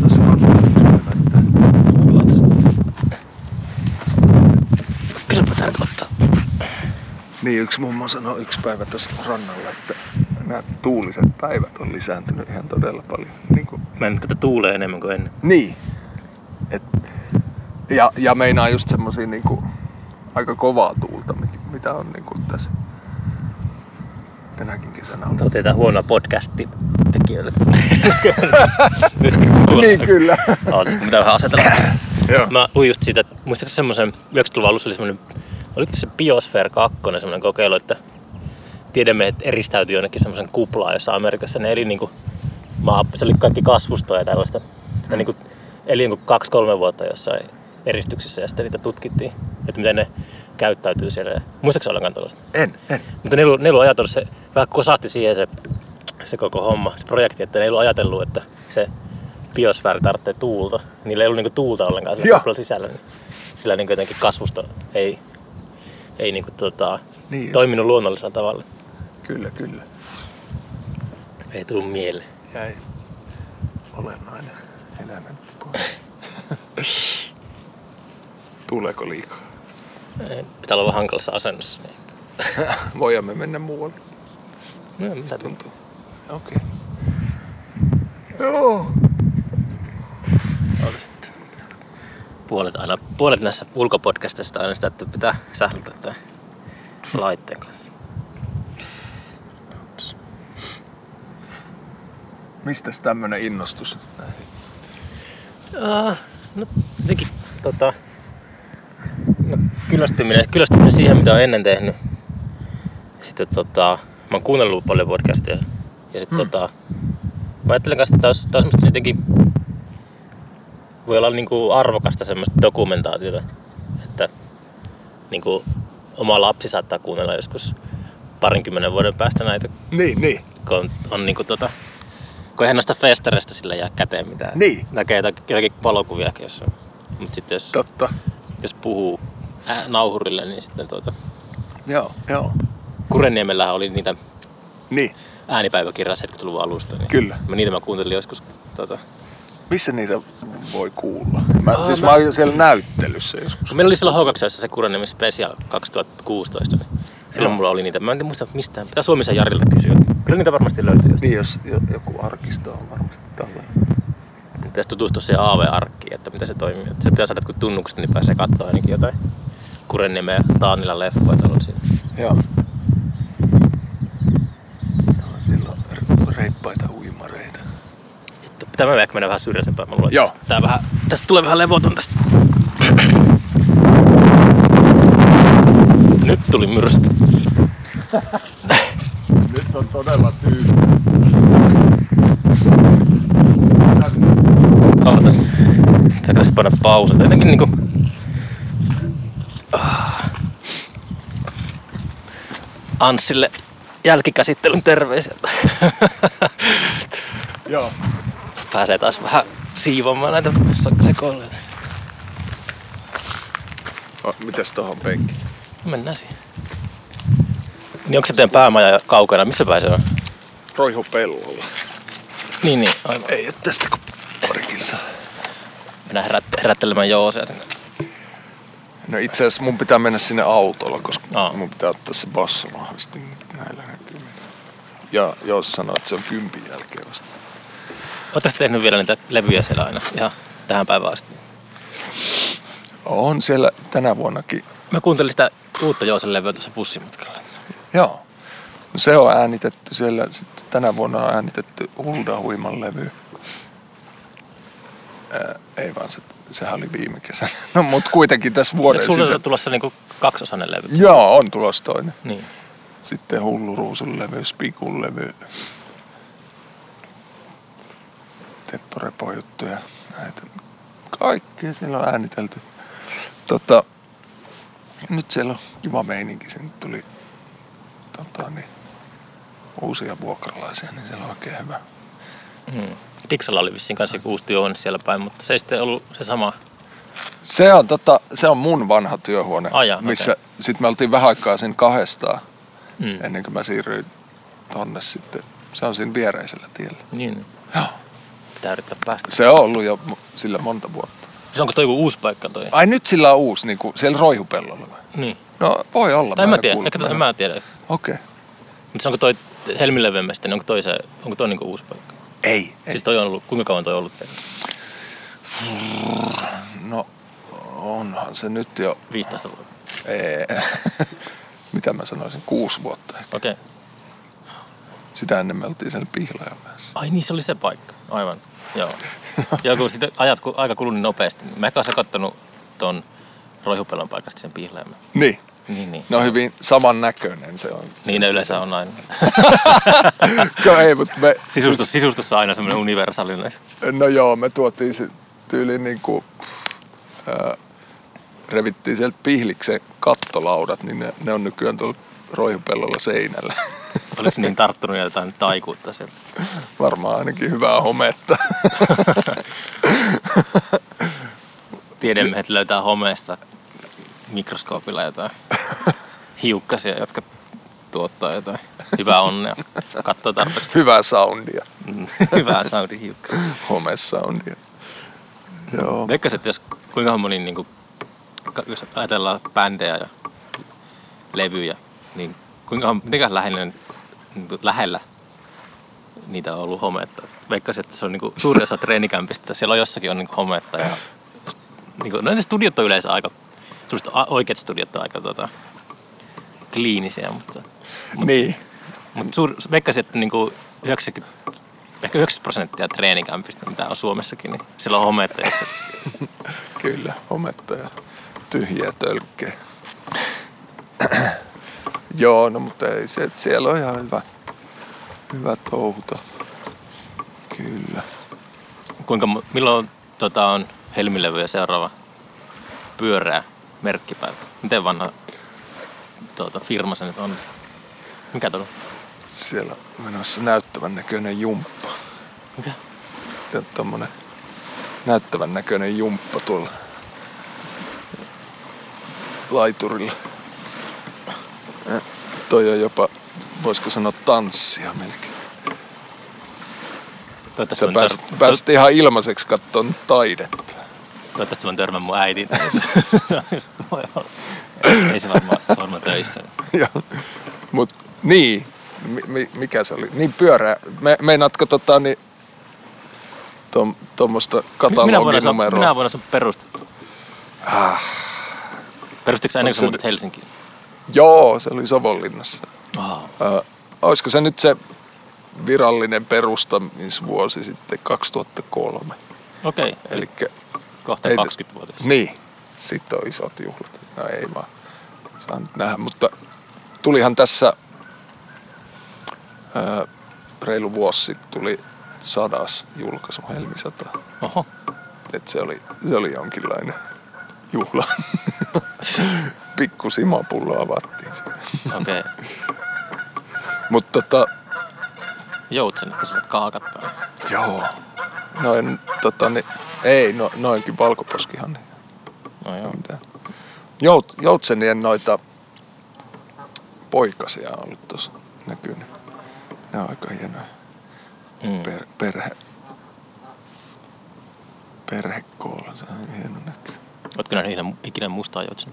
Tässä on vettä. Oot. Kylläpä tää nyt ottaa. Niin, yksi mummo sanoi yksi päivä tässä rannalla, että nämä tuuliset päivät on lisääntynyt ihan todella paljon. Niin, kuin, Mä en tätä tuulee enemmän kuin ennen. niin. Et, ja, ja meinaa just semmosia niin kuin, aika kovaa tuulta, mit- mitä on niin kuin tässä tänäkin kesänä ollut. Tuo teitä huonoa podcastin tekijöille. Niin, kyllä. Kun pitää vähän asetella. Joo. Mä luin just siitä, että muistaakseni semmoisen 90-luvun alussa oli semmoinen, oliko se Biosphere 2, semmoinen kokeilu, että tiedemiehet eristäytyi jonnekin semmoisen kuplaan, jossa Amerikassa ne eli niinku, maa, se oli kaikki kasvustoa ja tällaista. Ne niinku eli niinku kaksi-kolme vuotta jossain eristyksissä ja sitten niitä tutkittiin, että miten ne käyttäytyy siellä. Muistaakseni ollenkaan tällaista? En, en. Mutta ne ei ollut, ajatellut, se vähän kosahti siihen se, se koko homma, se projekti, että ne ei ollut ajatellut, että se biosfääri tarvitsee tuulta. Niillä ei ollut niinku tuulta ollenkaan siellä sisällä. Niin sillä niinku jotenkin kasvusto ei, ei niinku tota, Niin toiminut luonnollisella tavalla. Kyllä, kyllä. Ei tullut mieleen. Jäi olennainen elementti pois. Tuleeko liikaa? Pitää olla hankalassa asennossa. Niin. Voimme mennä muualle. No, mitä tuntuu? Okei. Joo. Oli sitten. Puolet, aina, puolet näissä ulkopodcasteista aina sitä, että pitää sählätä tämän laitteen kanssa. Mistäs tämmönen innostus? Uh, no jotenkin tota, no, kyllästyminen, kyllästyminen siihen, mitä olen ennen tehnyt. Sitten tota, mä oon kuunnellut paljon podcasteja. Ja sitten Hmm. tota, mä ajattelen kanssa, että tämä olisi, tää olisi jotenkin voi olla niinku arvokasta semmoista dokumentaatiota, että niinku oma lapsi saattaa kuunnella joskus parinkymmenen vuoden päästä näitä, Niin, niin. kun on, on niinku tota, kun eihän noista festareista sillä jää käteen mitään. Niin. Näkee jotakin, jotakin valokuviakin jossain. Mutta sitten jos, Totta. jos puhuu ää, nauhurille, niin sitten tuota, Joo, joo. Kurenniemellähän oli niitä Niin. äänipäiväkirjaa 70-luvun alusta. Niin Kyllä. Mä niitä mä kuuntelin joskus tuota, Missä niitä voi kuulla? Mä, oh, siis mä, mä oon siellä näyttelyssä joskus. Meillä oli silloin Hokaksessa se Kuranniemen Special 2016. Niin silloin no. mulla oli niitä. Mä en muista mistään. Pitää Suomisen Jarilta kysyä. Kyllä niitä varmasti löytyy. Niin, jos joku arkisto on varmasti tällä. Pitäisi tutustua siihen AV-arkkiin, että miten se toimii. Se pitää saada kun tunnukset, niin pääsee katsoa ainakin jotain Kurenniemen ja Taanilla leffoja tällaisia. Joo. Siellä on reippaita. Pitää mä ehkä mennä vähän syrjäisempään. Mä luulen, Joo. Tää vähän, tästä tulee vähän levoton tästä. Nyt tuli myrsky. Nyt on todella tyhjä. Ootas. Pitääkö tässä panna pausa? Jotenkin niinku... Ah. Anssille jälkikäsittelyn terveisiä. Joo. Pääsee taas vähän siivoamaan näitä sekoiluja. No, mitäs tohon penkki? Mennään siihen. Niin onko se teidän päämaja kaukana? Missä päin se on? Roihu pellolla. Niin, niin. Aivan. Ei oo tästä kuin pari kilsaa. Mennään herät, herättelemään Joosea sinne. No itse asiassa mun pitää mennä sinne autolla, koska Aa. mun pitää ottaa se basso vahvasti näillä näkymin. Ja Joosa sanoi, että se on kympin jälkeen vasta. Oletteko tehnyt vielä niitä levyjä siellä aina? Ihan tähän päivään asti. On siellä tänä vuonnakin. Mä kuuntelin sitä uutta Joosen levyä tuossa bussimatkalla. Joo. No se on äänitetty siellä. Sitten tänä vuonna on äänitetty Hulda Huiman levy. Ää, ei vaan se, sehän oli viime kesänä. No mut kuitenkin tässä vuoden Eikö ole tulossa niinku kaksosainen levy? Joo, on tulossa toinen. Niin. Sitten Hullu Ruusun levy, Spikun levy. Teppo Repo juttuja. Näitä. Kaikkea siellä on äänitelty. Tota, nyt siellä on kiva meininki. Sinne tuli tota, niin, uusia vuokralaisia, niin siellä on oikein hyvä. Mm. Diksalla oli vissiin kanssa joku uusi työhuone siellä päin, mutta se ei sitten ollut se sama. Se on, tota, se on mun vanha työhuone, Ai jaa, missä sitten me oltiin vähän aikaa siinä kahdestaan, Mm. ennen kuin mä siirryin tonne sitten. Se on siinä viereisellä tiellä. Niin. Joo. Pitää yrittää päästä. Se on ollut jo sillä monta vuotta. Se onko toi joku uusi paikka toi? Ai nyt sillä on uusi, niin kuin siellä roihupellolla vai? Niin. No voi olla. Tai en mä en tiedä. kuullut Ehkä, en näin. mä tiedä. Okei. Okay. Mutta onko toi Helmilevemmestä, niin onko toi, se, onko toi niinku uusi paikka? Ei. Ei. ei. Siis toi on ollut, kuinka kauan toi on ollut teillä? No onhan se nyt jo, 15 vuotta. ei, mitä mä sanoisin, kuusi vuotta. ehkä. Okei. Okay. Sitä ennen me oltiin sen Pihlajanmäessä. Ai niin, se oli se paikka. Aivan. Joo. Joo, kun sitten ajat, kun aika kului niin nopeasti. niin Mä kanssa kattonut ton Roihupelon paikasta sen pihläämään. Niin. Niin, niin. Ne on hyvin saman näköinen se on. Niin ne yleensä on aina. Ei, mutta me, Sisustus, sisustus on aina semmoinen universaalinen. No joo, me tuotiin se tyyliin niinku, ää, revittiin sieltä pihliksen kattolaudat, niin ne, ne on nykyään tuolla roihupellolla seinällä. Oliko niin tarttunut jotain taikuutta sieltä? Varmaan ainakin hyvää hometta. Tiedemiehet löytää homeesta mikroskoopilla jotain hiukkasia, jotka tuottaa jotain hyvää onnea. Katsoo tarpeeksi. hyvää soundia, Hyvää soundin hiukka. homesoundia. Joo. Veikkasin, että jos kuinka moni, niin kuin, jos ajatellaan bändejä ja levyjä, niin kuinka, mitenkäs lähellä, niin kuin lähellä niitä on ollut hometta. Veikkasin, että se on niin kuin, suuri osa treenikämpistä, siellä on jossakin on niin kuin, hometta. Ja, niin kuin, no ne studiot on yleensä aika, oikeat studiot on aika tota, kliinisiä, mutta, mutta, Niin. mutta suur, veikkasin, että niin kuin 90, ehkä 90 prosenttia treenikämpistä, mitä on Suomessakin, niin siellä on hometta. Jossa, Kyllä, hometta ja tyhjiä tölkkejä. Joo, no mutta ei se, että siellä on ihan hyvä, hyvä touhuta. Kyllä. kuinka, milloin tota, on Helmilevyjä seuraava pyöreä merkkipäivä? Miten vanha tuota, firma se nyt on? Mikä tuolla? Siellä on menossa näyttävän näköinen jumppa. Mikä? Ja tommonen näyttävän näköinen jumppa tuolla laiturilla. Ja toi on jopa, voisiko sanoa tanssia melkein. Toivottavasti Sä pääst, tör- pääst ihan ilmaiseksi katsomaan taidetta. toivottavasti voin törmää mun äitiin. Ei, se varmaan, varmaan töissä. Joo. Mut niin, mi, mi, mikä se oli? Niin pyörä. Me, meinaatko tota niin, tuommoista kataloginumeroa? minä vuonna se on perustettu. Ah, Perustitko sä ennen kuin sä muutit Helsinkiin? Joo, se oli Savonlinnassa. Ö, olisiko se nyt se virallinen perustamisvuosi sitten 2003? Okei, okay. Eli kohta ei te- 20-vuotias. niin, sitten on isot juhlat. No ei vaan, saa nyt nähdä. Mutta tulihan tässä ää, reilu vuosi sitten tuli sadas julkaisu Helmisata. Oho, Et se, oli, se oli jonkinlainen juhla. Pikku simapullo avattiin siinä. okei. Okay. Mutta tota, Joutsen, että sulle kaakattaa. joo, noin, tota, niin, ei, no, noinkin valkoposkihan. Niin, No joo. mitä. Jout, joutsenien noita poikasia on ollut tuossa näkynyt. Ne on aika hienoja. Mm. Per, perhe, perhekoolla, se on hieno näky. Ootko nähnyt ikinä, ikinä mustaa joutsen?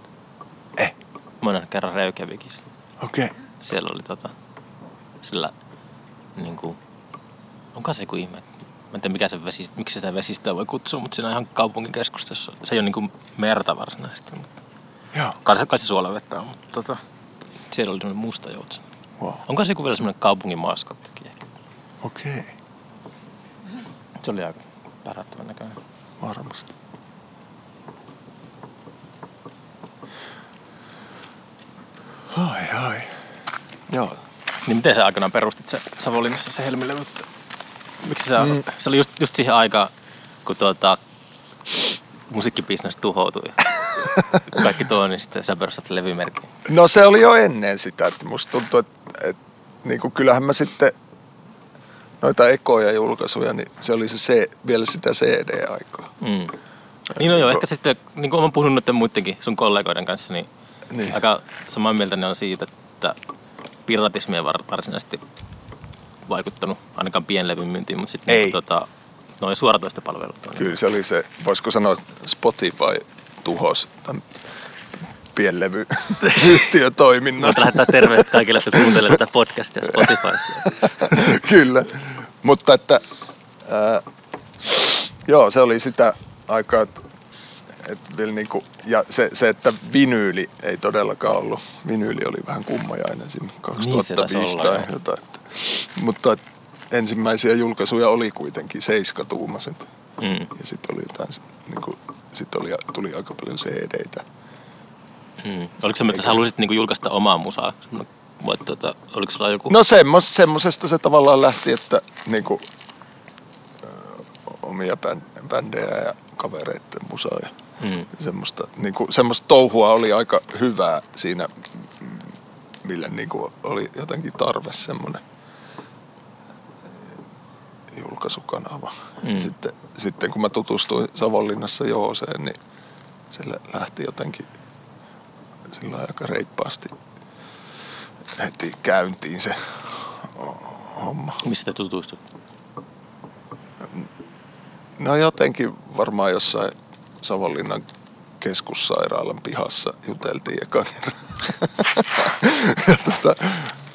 Eh, Mä oon kerran Reykjavikissa. okei. Okay. Siellä oli tota, sillä niinku, onko se joku ihme? Mä en tiedä mikä se vesi, miksi sitä vesistöä voi kutsua, mutta siinä on ihan kaupungin keskustassa. Se ei ole niinku merta varsinaisesti, mutta Joo, kai se, kai se suolavettä on, mutta tota, siellä oli musta joutsen. wow. Onko se joku vielä semmoinen kaupungin maskottikin ehkä? okei. Okay. Se oli aika pärättävän näköinen. Varmasti. Ai ai. Joo. Niin miten sä aikanaan perustit se Savonlinnassa se helmilevy? Miksi sä, Mm. se oli just, just siihen aikaan, kun tuota, musiikkibisnes tuhoutui. Kaikki tuo, niin sitten sä perustat levymerkin. No se oli jo ennen sitä, että musta tuntuu, että, että niin kuin kyllähän mä sitten noita ekoja julkaisuja, niin se oli se C, vielä sitä CD-aikaa. Mm. Niin no joo, ehkä sitten, niin kuin olen puhunut muidenkin sun kollegoiden kanssa, niin, Niin. aika samaa mieltä ne on siitä, että piratismi ei var, varsinaisesti vaikuttanut ainakaan pienlevyn myyntiin, mutta sitten niin, tota, noin suoratoistopalvelut on. Kyllä se oli se, voisiko sanoa Spotify tuhos tämän pienlevyyhtiötoiminnan. Voit lähettää terveiset kaikille, että kuuntelee tätä podcastia Spotifysta. Kyllä, mutta että ää, joo, se oli sitä aikaa, että, että vielä niinku, ja se, se, että vinyyli ei todellakaan ollut, vinyyli oli vähän kummajainen siinä Niin se taisi 2005 olla, tai jotain. Että, mutta ensimmäisiä julkaisuja oli kuitenkin seiskatuumaset Mm. ja sitten oli jotain, niinku, sit oli, tuli aika paljon CD-tä. Mm. Oliko se, että sä haluaisit niinku julkaista omaa musaa? Vai, tota, oliko sulla joku... No semmos, semmosesta se tavallaan lähti, että niinku, ö, omia bän- bändejä ja kavereiden musaa ja Mm. semmoista, niinku, semmoista touhua oli aika hyvää siinä, mm, millä niinku oli jotenkin tarve semmoinen julkaisukanava. Mm. Sitten, sitten kun mä tutustuin Savonlinnassa Jooseen, niin se lä- lähti jotenkin sillä aika reippaasti heti käyntiin se homma. Mistä tutustut? No jotenkin varmaan jossain Savonlinnan keskussairaalan pihassa juteltiin eka kerran. ja, tota,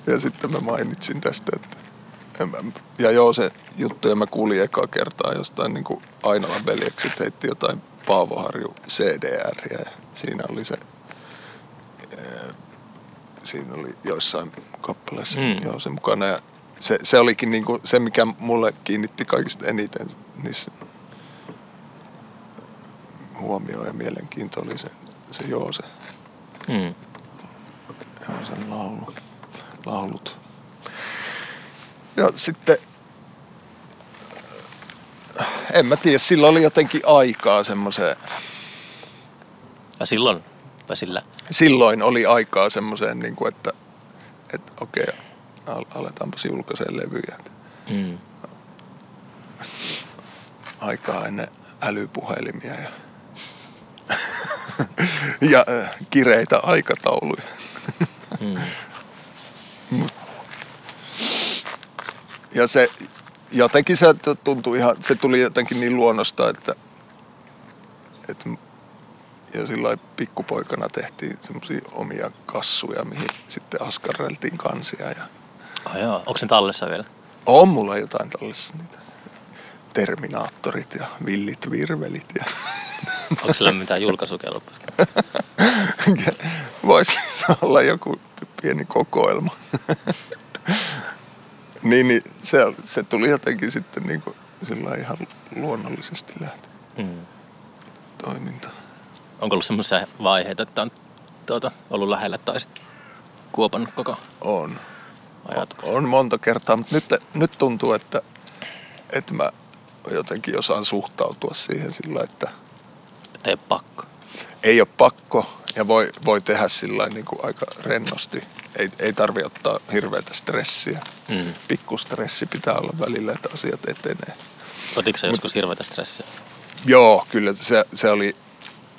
ja sitten mä mainitsin tästä, että ja joo se juttu, ja mä kuulin eka kertaa jostain niin kuin Ainalan veljekset heitti jotain Paavoharju CDR ja siinä oli se ää, siinä oli joissain kappaleissa mm. joo, se mukana ja se, se olikin niin kuin se, mikä mulle kiinnitti kaikista eniten niissä huomioon ja mielenkiinto oli se, se joo, se, Mm. joo, se laulu, laulut. Ja sitten, en mä tiedä, sillä oli jotenkin aikaa semmoiseen, Ja silloin, vai sillä? silloin oli aikaa semmoiseen, niin kuin, että, että okei, al- aletaanpas julkaiseen levyjä. Mm. Aikaa ennen älypuhelimia ja, ja äh, kireitä aikatauluja. Mm. Ja se, jotenkin se tuntui ihan, se tuli jotenkin niin luonnosta, että, että jo silloin pikkupoikana tehtiin semmoisia omia kassuja, mihin sitten askarreltiin kansia. Ja Oh, joo. Onko se tallessa vielä? on mulla jotain tällaisia niitä Terminaattorit ja villit virvelit. Ja Onko sillä mitään julkaisukelpoista? voisi olla joku pieni kokoelma. niin, niin se, se, tuli jotenkin sitten niin kuin sillä ihan luonnollisesti lähti Mm. toiminta. Onko ollut semmoisia vaiheita, että on tuota, ollut lähellä tai sitten kuopannut koko On. ajatuksen? On monta kertaa, mutta nyt, nyt tuntuu, että, että mä jotenkin osaan suhtautua siihen sillä, että Että ei ole pakko. ei ole pakko ja voi, voi tehdä sillä niin kuin aika rennosti. Ei, ei tarvi ottaa hirveätä stressiä. Mm. Pikku stressi pitää olla välillä, että asiat etenee. Otitko sä joskus hirveätä stressiä? Joo, kyllä se, se oli,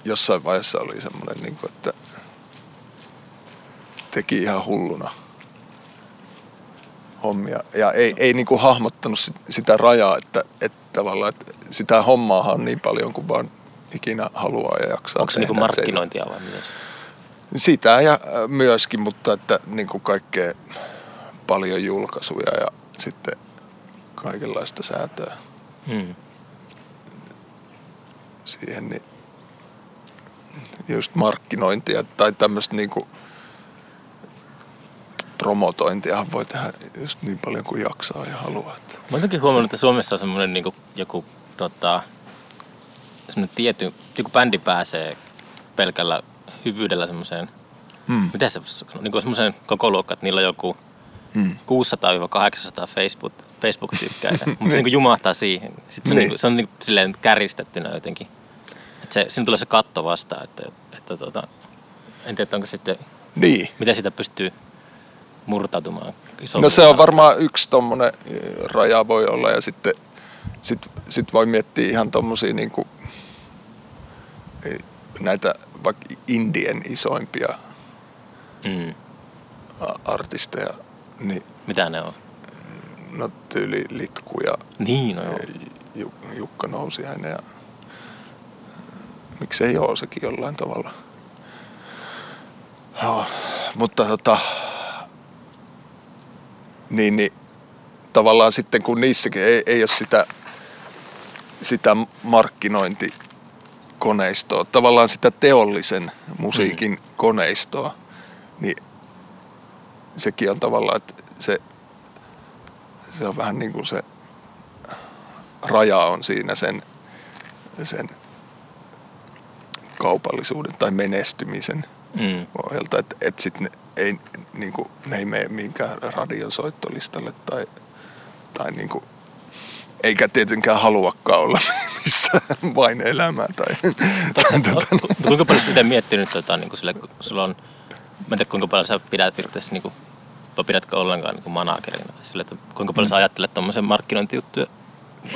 jossain vaiheessa oli semmoinen, niin kuin, että teki ihan hulluna hommia. Ja ei, ei niin kuin hahmottanut sit- sitä rajaa, että, että tavallaan, että sitä hommaahan on niin paljon kuin vaan ikinä haluaa ja jaksaa Onko se tehdä. ei- markkinointia vai mitä? Sitä ja äh, myöskin, mutta että niin kuin kaikkea paljon julkaisuja ja sitten kaikenlaista säätöä Mm. siihen, niin just markkinointia tai tämmöistä niin kuin promotointiahan voi tehdä just niin paljon kuin jaksaa ja haluaa. Että. Mä oon huomannut, että Suomessa on semmoinen niinku, joku tota, semmoinen tietty, joku bändi pääsee pelkällä hyvyydellä semmoiseen, Hmm. miten se sanoa, niinku semmoiseen koko luokka, että niillä on joku Hmm. 600-800 Facebook, Facebook-tykkäitä, mutta se niinku jumahtaa siihen. Sitten se, on Niin. niinku, se on niinku silleen kärjistettynä jotenkin. Että se, siinä tulee se katto vastaan, että, että tota, en tiedä, onko sitten, Niin. miten sitä pystyy murtautumaan. No se on varmaan yksi tommonen eh, raja voi olla ja sitten sit, sit voi miettiä ihan tommosia niinku, eh, näitä vaikka Indien isoimpia Mm. artisteja, niin Mitä ne on? no tyyli Litku ja Niin, no joo. Ju, Jukka Nousiainen ja miksei joo sekin jollain tavalla. Joo, mutta tota, niin, niin tavallaan sitten kun niissäkin ei, ei ole sitä, sitä markkinointikoneistoa, tavallaan sitä teollisen musiikin mm. koneistoa, niin sekin on tavallaan, että se, se on vähän niin kuin se raja on siinä sen, sen kaupallisuuden tai menestymisen Mm. pohjalta, että et sit ei, niinku, ne ei mene minkään radion soittolistalle tai, tai niinku, eikä tietenkään haluakaan olla missään vain elämää. Tai, tai No, ku- kuinka paljon sä itse miettinyt, tota, niin sille, kun sulla on, mä en tiedä kuinka paljon sä pidät itse, niin kuin, vai pidätkö ollenkaan niin managerina, sille, että kuinka paljon sä ajattelet tuommoisen markkinointijuttuja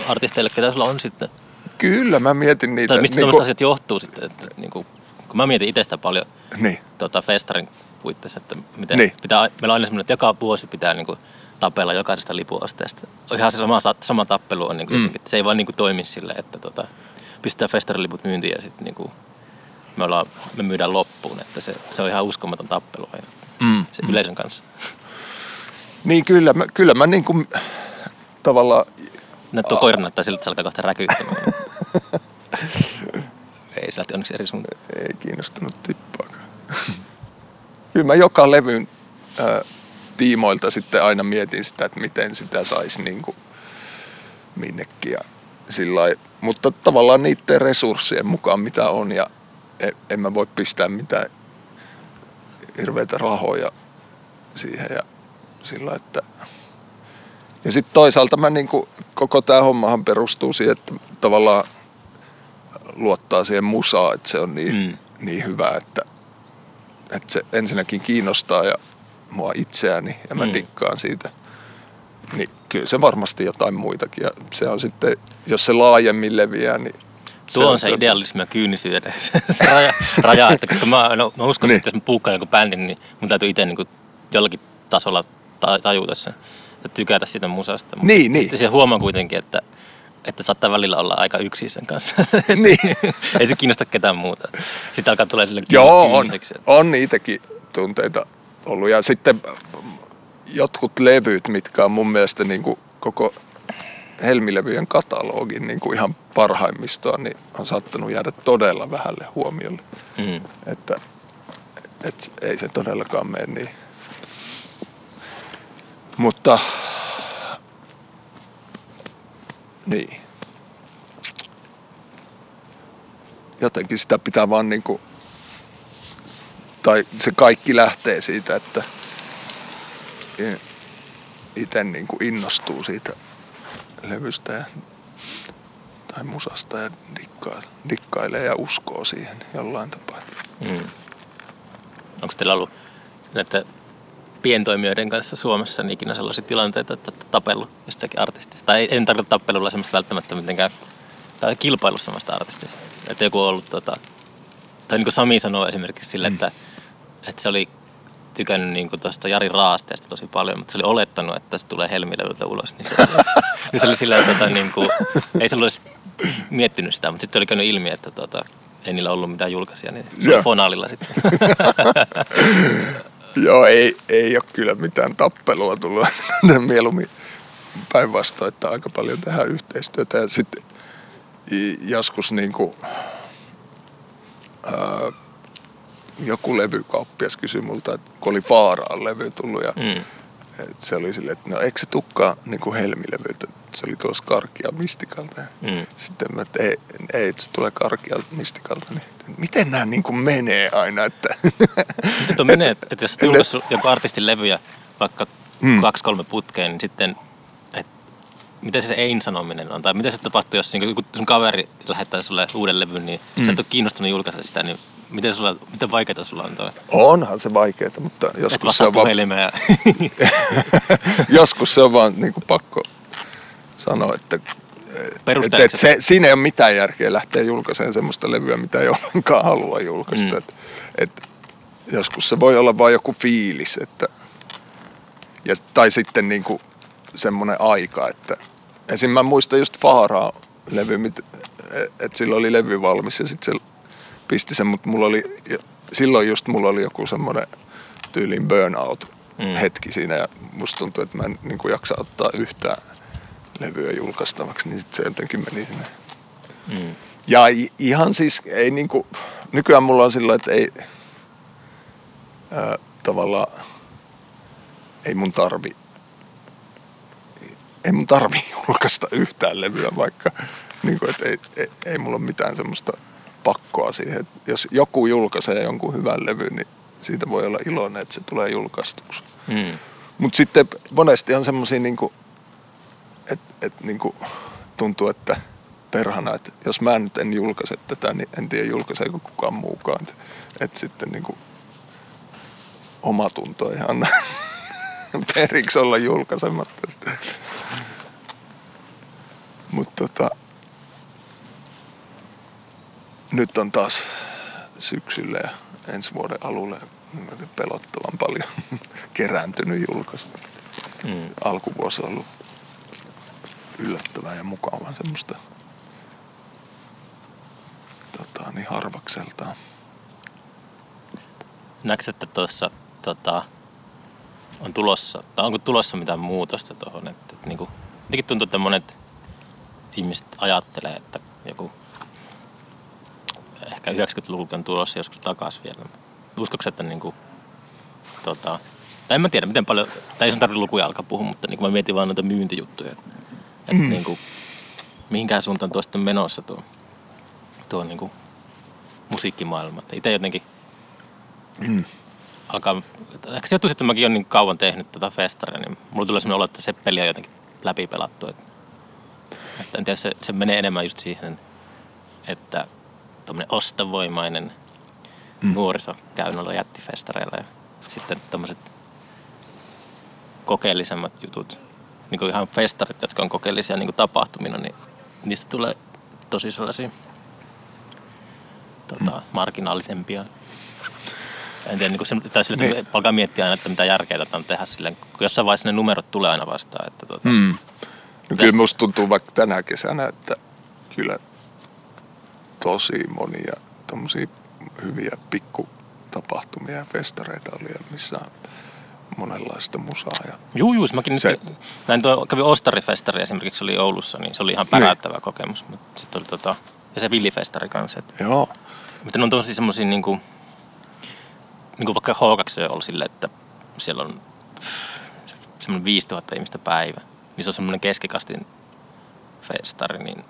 artisteille, ketä sulla on sitten, Kyllä mä mietin niitä. tai mistä niinku- niinku, asiat johtuu sitten, että, niin kuin, kun mä mietin itsestä paljon niin, tota, festarin puitteissa, että miten Niin. pitää, meillä on aina semmoinen, että joka vuosi pitää niin kuin, tapella jokaisesta lipuasteesta. Ihan se sama, sama tappelu on, niin kuin, Mm. mm. että se ei vaan niin kuin, toimi silleen, että tota, pistää festariliput myyntiin ja sitten niin kuin, me, ollaan, me myydään loppuun, että se, se on ihan uskomaton tappelu aina mm. se yleisön kanssa. niin kyllä mä, kyllä mä niinku, tavallaan Nyt tuo koira näyttää siltä, että se alkaa kohta räkyyttämään. ei, se lähti onneksi eri suuntaan. ei kiinnostunut tippaakaan. Kyllä mä joka levyn ää, tiimoilta sitten aina mietin sitä, että miten sitä saisi niin kuin minnekin. Ja sillä mutta tavallaan niiden resurssien mukaan mitä on ja en, en mä voi pistää mitään hirveitä rahoja siihen ja sillä että ja sitten toisaalta mä niin kuin, koko tämä hommahan perustuu siihen, että tavallaan luottaa siihen musaan, että se on niin. Mm. niin hyvä, että, että se ensinnäkin kiinnostaa ja mua itseäni ja mä mm. Dikkaan siitä. Niin kyllä se varmasti jotain muitakin ja se on sitten, jos se laajemmin leviää, niin Tuo on se idealismi ja kyynisyyden se, se raja, raja, että koska mä, no, mä uskon, Niin. että jos mä puukkaan jonkun bändin, niin mun täytyy itse niin jollakin tasolla ta- tajuta sen. tykätä siitä musasta. Mutta Niin, niin. Sitten se huomaa kuitenkin, että, että saattaa välillä olla aika yksin sen kanssa. Niin. Ei se kiinnosta ketään muuta. Sitten alkaa tulee sille Joo, on, on niitäkin tunteita ollut. Ja sitten jotkut levyt, mitkä on mun mielestä niin kuin koko Helmilevyjen katalogin niin kuin ihan parhaimmistoa, niin on saattanut jäädä todella vähälle huomiolle. Mm. Että, et ei se todellakaan mene niin. Mutta niin. Jotenkin sitä pitää vaan niinku, tai se kaikki lähtee siitä, että itse niinku innostuu siitä levystä ja, tai musasta ja dikkaa, dikkailee ja uskoo siihen jollain tapaa. Mm. Onko teillä ollut näiden pientoimijoiden kanssa Suomessa niin ikinä sellaisia tilanteita, että tapellut jostakin artistista? Tai en tarkoita tappelulla semmoista välttämättä mitenkään, tai kilpailu semmoista artistista. Että joku on ollut, tota, tai niin kuin Sami sanoi esimerkiksi sille, että, että se oli tykännyt niin tuosta Jari Raasteesta tosi paljon, mutta se oli olettanut, että se tulee Helmilevyltä ulos. Niin se, niin se oli sillä että tota, niin kuin, ei se ollut edes miettinyt sitä, mutta sitten oli käynyt ilmi, että tota, ei niillä ollut mitään julkaisia, niin se oli Fonaalilla sitten. Joo, ei, ei ole kyllä mitään tappelua tullut. Mieluummin päinvastoin, että aika paljon tehdään yhteistyötä. Ja sitten joskus niin kuin, ää, joku levykauppias kysyi multa, että kun oli Faaraan levy tullut ja Mm. Et se oli silleen, että no eikö se tukkaa niin kuin Helmilevyltä? Se oli tuossa Karkia Mistikalta. Mm. Sitten mä, että ei, ei, että se tulee Karkia Mistikalta. Niin, miten nämä niin kuin menee aina? Että Miten tuo menee, että, että jos olet julkaissut joku artistin levyjä vaikka Mm. mm. kaksi-kolme putkeen, niin sitten, miten se ei-sanominen on? Tai miten se tapahtuu, jos niin joku sun kaveri lähettää sulle uuden levyn, niin mm. sä et ole kiinnostunut julkaista sitä, niin miten, sulla, miten vaikeaa sulla on toi? Onhan se vaikeaa, mutta Et joskus se on, vaan, ja... joskus se on vaan niin kuin pakko sanoa, että et, et se, siinä ei ole mitään järkeä lähteä julkaisemaan semmoista levyä, mitä ei ollenkaan halua julkaista. Mm. Et, et, joskus se voi olla vain joku fiilis, että, ja, tai sitten niin kuin semmoinen aika, että esim. mä muistan just Faaraa levy, mit- että silloin oli levy valmis ja sitten se pisti sen, mutta mulla oli, silloin just mulla oli joku semmoinen tyylin burnout Mm. hetki siinä ja musta tuntuu, että mä en niin kuin jaksa ottaa yhtään levyä julkaistavaksi, niin sitten se jotenkin meni sinne. mm. Ja ihan siis ei niinku, nykyään mulla on sillä, että ei ää, tavallaan, ei mun tarvi, ei mun tarvi julkaista yhtään levyä, vaikka niinku, että ei, ei, ei mulla ole mitään semmoista pakkoa siihen. Et jos joku julkaisee jonkun hyvän levyn, niin siitä voi olla iloinen, että se tulee julkaistuksi. Mm. Mutta sitten monesti on semmoisia, niinku, että et, niinku, tuntuu, että perhana, että jos mä nyt en julkaise tätä, niin en tiedä julkaiseeko kukaan muukaan. Että et sitten niinku, oma tunto ei anna periksi olla julkaisematta sitä. Mutta tota, nyt on taas syksyllä ja ensi vuoden alulle pelottavan paljon kerääntynyt julkaisu. Mm. Alkuvuosi on ollut yllättävää ja mukavaa semmoista tota, niin harvakseltaan. Näetkö, että tuossa tota, on tulossa, tai onko tulossa mitään muutosta tuohon? Että, että niin kuin, jotenkin tuntuu, että monet ihmiset ajattelee, että joku ehkä 90-luvulta on tulossa joskus takaisin vielä. Uskoiko että niin kuin, tota, tai en mä tiedä, miten paljon, tai ei sun tarvitse lukuja alkaa puhua, mutta niin kuin mä mietin vaan noita myyntijuttuja. Että mm. niin kuin, mihinkään suuntaan tuo sitten menossa tuo, tuo niin kuin, musiikkimaailma. Itse jotenkin Mm. alkaa, ehkä se johtuu, että mäkin olen niin kauan tehnyt tätä festaria, niin mulla tulee sellainen olo, että se peli on jotenkin läpipelattu. Että, että en tiedä, se, se menee enemmän just siihen, että tuommoinen ostavoimainen mm. nuoriso käy noilla jättifestareilla ja sitten tämmöiset kokeellisemmat jutut, niin kuin ihan festarit, jotka on kokeellisia niin kuin tapahtumina, niin niistä tulee tosi sellaisia tota, marginaalisempia. En tiedä, niin kuin se, tai sille, Niin. alkaa miettiä aina, että mitä järkeä tätä on tehdä silleen, kun jossain vaiheessa ne numerot tulee aina vastaan. Että, tota, Mm. No kyllä musta tuntuu vaikka tänä kesänä, että kyllä tosi monia tommosia hyviä pikkutapahtumia ja festareita oli, missä on monenlaista musaa. Ja... Juu, juu, mäkin Se- nyt näin tuo, kävin Ostarifestari esimerkiksi, oli Oulussa, niin se oli ihan päräyttävä kokemus. Mutta sit oli tota, ja se Villifestari kanssa. Et, Joo, mutta ne on tosi semmosia niinku, niinku vaikka H2 on silleen, että siellä on semmoinen 5000 ihmistä päivä. Niin se on semmoinen keskikastin festari, niin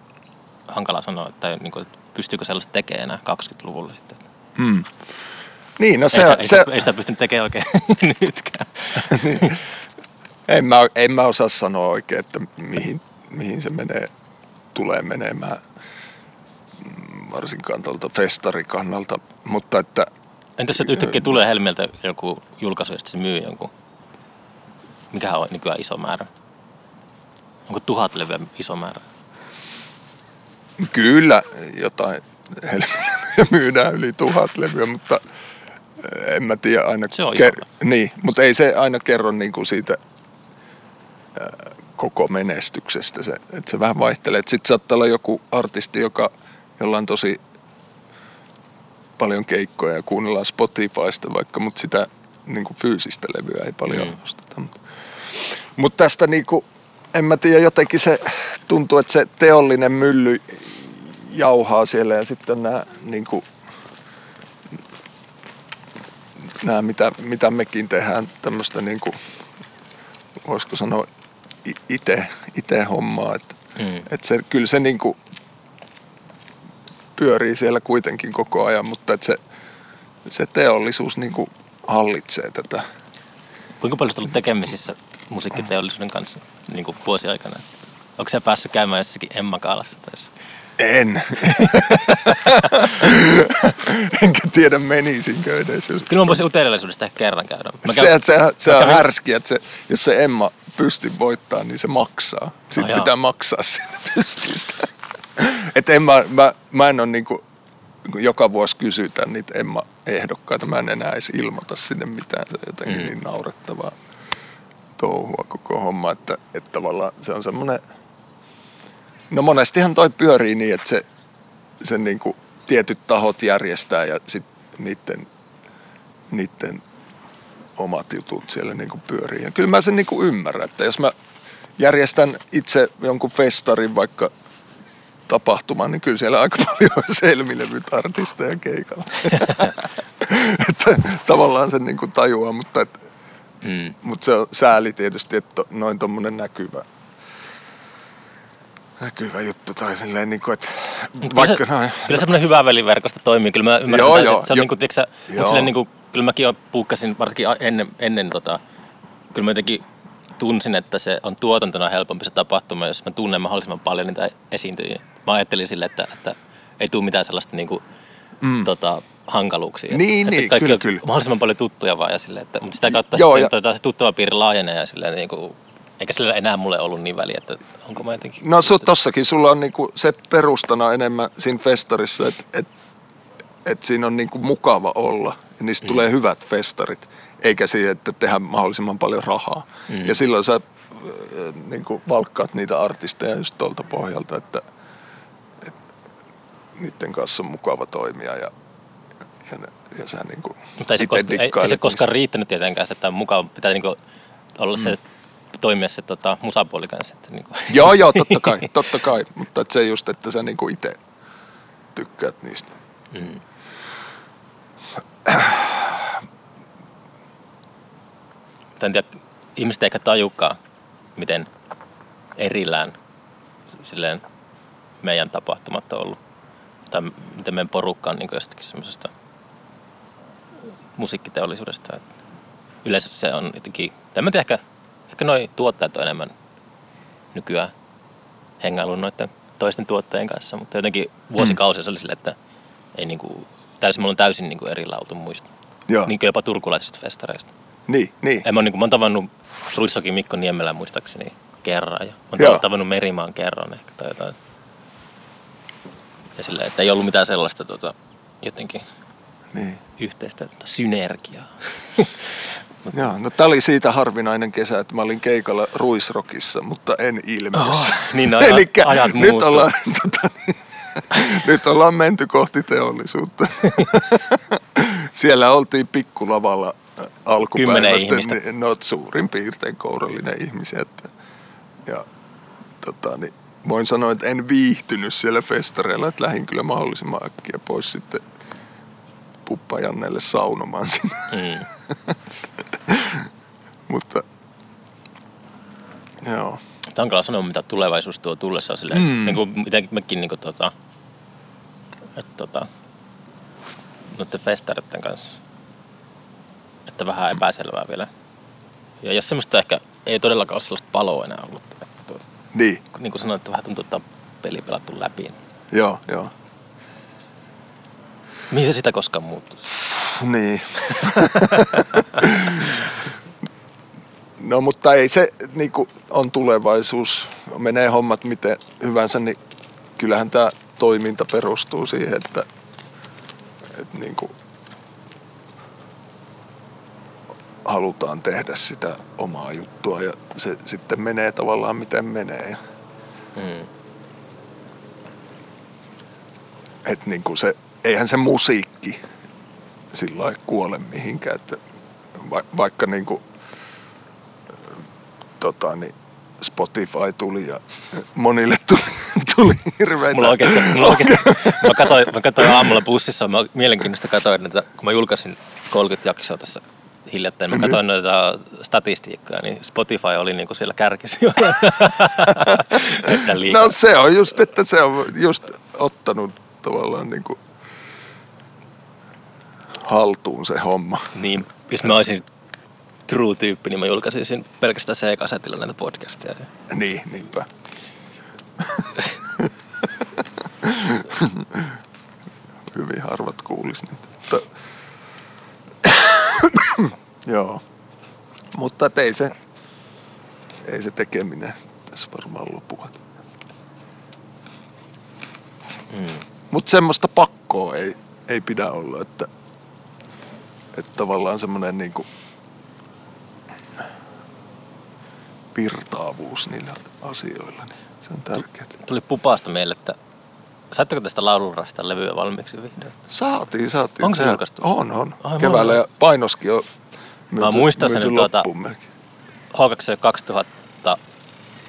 hankala sanoa, että, niinku, että pystyykö sellaista tekemään enää 20-luvulla sitten. mm. Niin, no se, ei, sitä, se, ei, se, sitä, ei sitä pystynyt tekemään oikein nytkään. en, mä, en mä osaa sanoa oikein, että mihin, mihin se menee, tulee menemään, mm, varsinkaan tuolta festarikannalta, mutta että Entäs jos yhtäkkiä tulee Helmeltä joku julkaisu ja se myy jonkun, mikähän on nykyään iso määrä? Onko tuhat levyä iso määrä? Kyllä jotain helmiä myydään yli tuhat levyä, mutta eh, en mä tiedä aina. Se on iso. niin, mutta ei se aina kerro niin kuin siitä ää, koko menestyksestä. Se, että se vähän vaihtelee. Sitten saattaa olla joku artisti, joka, jolla on tosi paljon keikkoja ja kuunnellaan Spotifysta vaikka, mutta sitä niin kuin fyysistä levyä ei paljon Mm. osteta. Mutta mut tästä niin kuin, en mä tiedä, jotenkin se tuntuu, että se teollinen mylly jauhaa siellä ja sitten nämä niin kuin, nämä, mitä, mitä mekin tehdään, tämmöistä niin kuin, voisiko sanoa i- ite, ite hommaa, että Mm. että se, kyllä se niin kuin pyörii siellä kuitenkin koko ajan, mutta että se, se teollisuus niin kuin hallitsee tätä. Kuinka paljon olet ollut tekemisissä musiikkiteollisuuden kanssa niin kuin vuosiaikana? Onko se päässyt käymään jossakin Emma Kaalassa tai jossakin? En. Enkä tiedä menisinkö edes. Jos... Kyllä mä voisin uteliaisuudesta ehkä kerran käydä. Mä Se, käyn- se, se mä on kävin- härski, että se, jos se Emma pysti voittaa, niin se maksaa. Sitten jaa. pitää maksaa siitä pystistä. Et en mä, mä, mä en ole niinku, joka vuosi kysytään niitä Emma-ehdokkaita. Mä en enää edes ilmoita sinne mitään. Se on jotenkin Mm. niin naurettavaa touhua koko homma, että, että tavallaan se on semmoinen... No monestihan toi pyörii niin, että se, se niinku tietyt tahot järjestää ja sitten niiden, niiden omat jutut siellä niinku pyörii. Ja kyllä mä sen niinku ymmärrän, että jos mä järjestän itse jonkun festarin vaikka tapahtuman, niin kyllä siellä aika paljon on selmilevyt artisteja keikalla. että tavallaan sen niinku tajuaa, mutta, et, Mm. mutta se on sääli tietysti, että to- noin tommonen näkyvä näkyvä juttu tai silleen niin kuin, että Mut vaikka kyllä, se, noin, kyllä semmoinen hyvä veliverkosto toimii. Kyllä mä ymmärrän Joo, joo, se on jo- niin kuin, tiiäksä, mutta silleen niin kuin, kyllä mäkin jo puukkasin varsinkin ennen, ennen tota, kyllä mä jotenkin tunsin, että se on tuotantona helpompi se tapahtuma, jos mä tunnen mahdollisimman paljon niitä esiintyjiä. Mä ajattelin sille, että, että ei tule mitään sellaista niin kuin, Mm. tota, hankaluuksia. Niin, että niin, kaikki kyllä, kyllä. mahdollisimman paljon tuttuja vaan ja sille, että, mutta sitä kautta Joo, sitten, ja- tota, se tuttava piiri laajenee ja silleen, niin kuin, eikä sillä enää mulle ollut niin väliä, että onko mä jotenkin... No su, tossakin sulla on niinku se perustana enemmän siinä festarissa, että et, et siinä on niinku mukava olla ja niistä mm. tulee hyvät festarit, eikä siihen, että tehdään mahdollisimman paljon rahaa. Mm. Mm. Ja silloin sä äh, niinku valkkaat niitä artisteja just tuolta pohjalta, että et, niiden kanssa on mukava toimia ja, ja, ne- ja sä niinku Mutta ei se, koska, ei, ei se koskaan riittänyt tietenkään, että on mukava, pitää niinku olla se, toimia se tota, musapuoli kanssa. Että niinku. niistä. Joo, joo, totta kai, totta kai. Mutta et se just, että sä niinku itse tykkäät niistä. Mm. En tiedä, ihmiset ehkä tajukaan, miten erillään silleen meidän tapahtumat on ollut. Tai miten meidän porukka on niin jostakin semmoisesta musiikkiteollisuudesta. Et Yleensä se on jotenkin, tai mä en tiedä, ehkä, ehkä noi tuottajat on enemmän nykyään hengaillut noiden toisten tuottajien kanssa, mutta jotenkin vuosikausia se oli sille, että ei niinku, täysin, mulla on täysin niinku eri lautu muista. Joo, Niin jopa turkulaisista festareista. niin, niin. En mä, niinku, mä oon tavannut Ruissokin Mikko Niemelän muistaakseni kerran ja mä oon tavannut Merimaan kerran ehkä tai jotain. Ja silleen, että ei ollut mitään sellaista tota, jotenkin Niin. yhteistä synergiaa. Joo, no tää oli siitä harvinainen kesä, että mä olin keikalla Ruisrokissa, mutta en ilmeessä. Oh, niin ajat- Elikkä ajat nyt muuttuu. ollaan, tota, niin, nyt ollaan menty kohti teollisuutta. Siellä oltiin pikkulavalla Kymmenen alkupäivästä, niin, no suurin piirtein kourallinen ihmisiä. Että, ja tota, niin, voin sanoa, että en viihtynyt siellä festareilla, että lähdin kyllä mahdollisimman äkkiä pois sitten Puppa Jannelle saunomaan sinne. Mm. Mutta joo. Tämä on kyllä sanoa, mitä tulevaisuus tuo tullessa silleen, Mm. niin kuin, miten mekin niin kuin, tota, että tota, noiden festareiden kanssa, että vähän epäselvää vielä. Ja jos semmoista ehkä ei todellakaan ole sellaista paloa enää ollut. Että tuo, Niin, niin kuin sanoin, että vähän tuntuu, että on peli pelattu läpi. joo, joo. Mihin se sitä koskaan muuttuu? Niin. no mutta ei se niin kuin on tulevaisuus. Menee hommat miten hyvänsä, niin kyllähän tämä toiminta perustuu siihen, että, että niin kuin halutaan tehdä sitä omaa juttua ja se sitten menee tavallaan miten menee. Mm. Et niin kuin se, eihän se musiikki sillä kuole mihinkään, että va, vaikka niin kuin, tota, niin Spotify tuli ja monille tuli, tuli hirveitä. Mulla oikeasti, mulla oikeasti mä, katsoin, mä katsoin aamulla bussissa, mä mielenkiinnosta katsoin, että kun mä julkaisin 30 jaksoa tässä hiljattain, mä katsoin noita statistiikkoja, niin Spotify oli niinku siellä kärkisi. että liikaa. No se on just, että se on just ottanut tavallaan niin kuin haltuun se homma. Niin, jos mä olisin true-tyyppi, niin mä julkaisisin pelkästään C-kasetilla näitä podcasteja. Niin, niinpä. Hyvin harvat kuulis niitä. Mutta... Joo. Mutta ei se, ei se tekeminen tässä varmaan lopua. Mm. Mutta semmoista pakkoa ei, ei pidä olla, että, että tavallaan semmoinen niinku virtaavuus niillä asioilla, niin se on tärkeää. Tuli pupasta meille, että saitteko tästä laulurasta levyä valmiiksi vihdoin? Saatiin, saatiin. Onko se Sehän- julkaistu? On, on. Ai, Keväällä mä- ja painoskin on myyty, muistan sen tuota- loppuun melkein. H2 2000,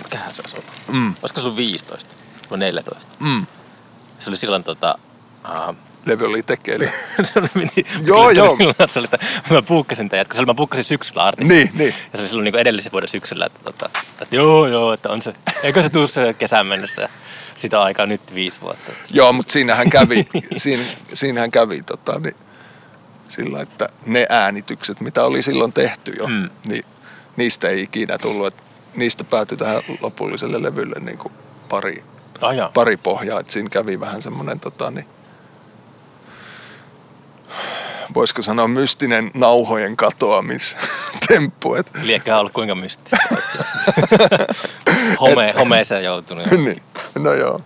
mikähän se olisi ollut? Mm. Olisiko se ollut 15 vai 14? Mm. Se oli silloin tota... Uh, Levy oli tekeillä. se oli, miti, Joo, se joo. Silloin, se oli, että mä puukkasin tämän oli, mä puukkasin syksyllä artistin. niin, niin. Ja se oli silloin niin edellisen vuoden syksyllä, että, tota, että joo, joo, että on se. Eikö se tuu se kesän mennessä? Sitä aikaa nyt viisi vuotta. Joo, mutta siinähän kävi, siinä, siinähän kävi tota, niin, sillä, että ne äänitykset, mitä oli silloin tehty jo, Mm. niin niistä ei ikinä tullut. Että niistä päätyi tähän lopulliselle levylle niin kuin pari, joo. pari pohjaa. Että siinä kävi vähän semmoinen, tota, niin, voisiko sanoa mystinen nauhojen katoamistemppu. Että Liekköhän ollut kuinka mystistä. Home, homeeseen joutunut. niin, no joo,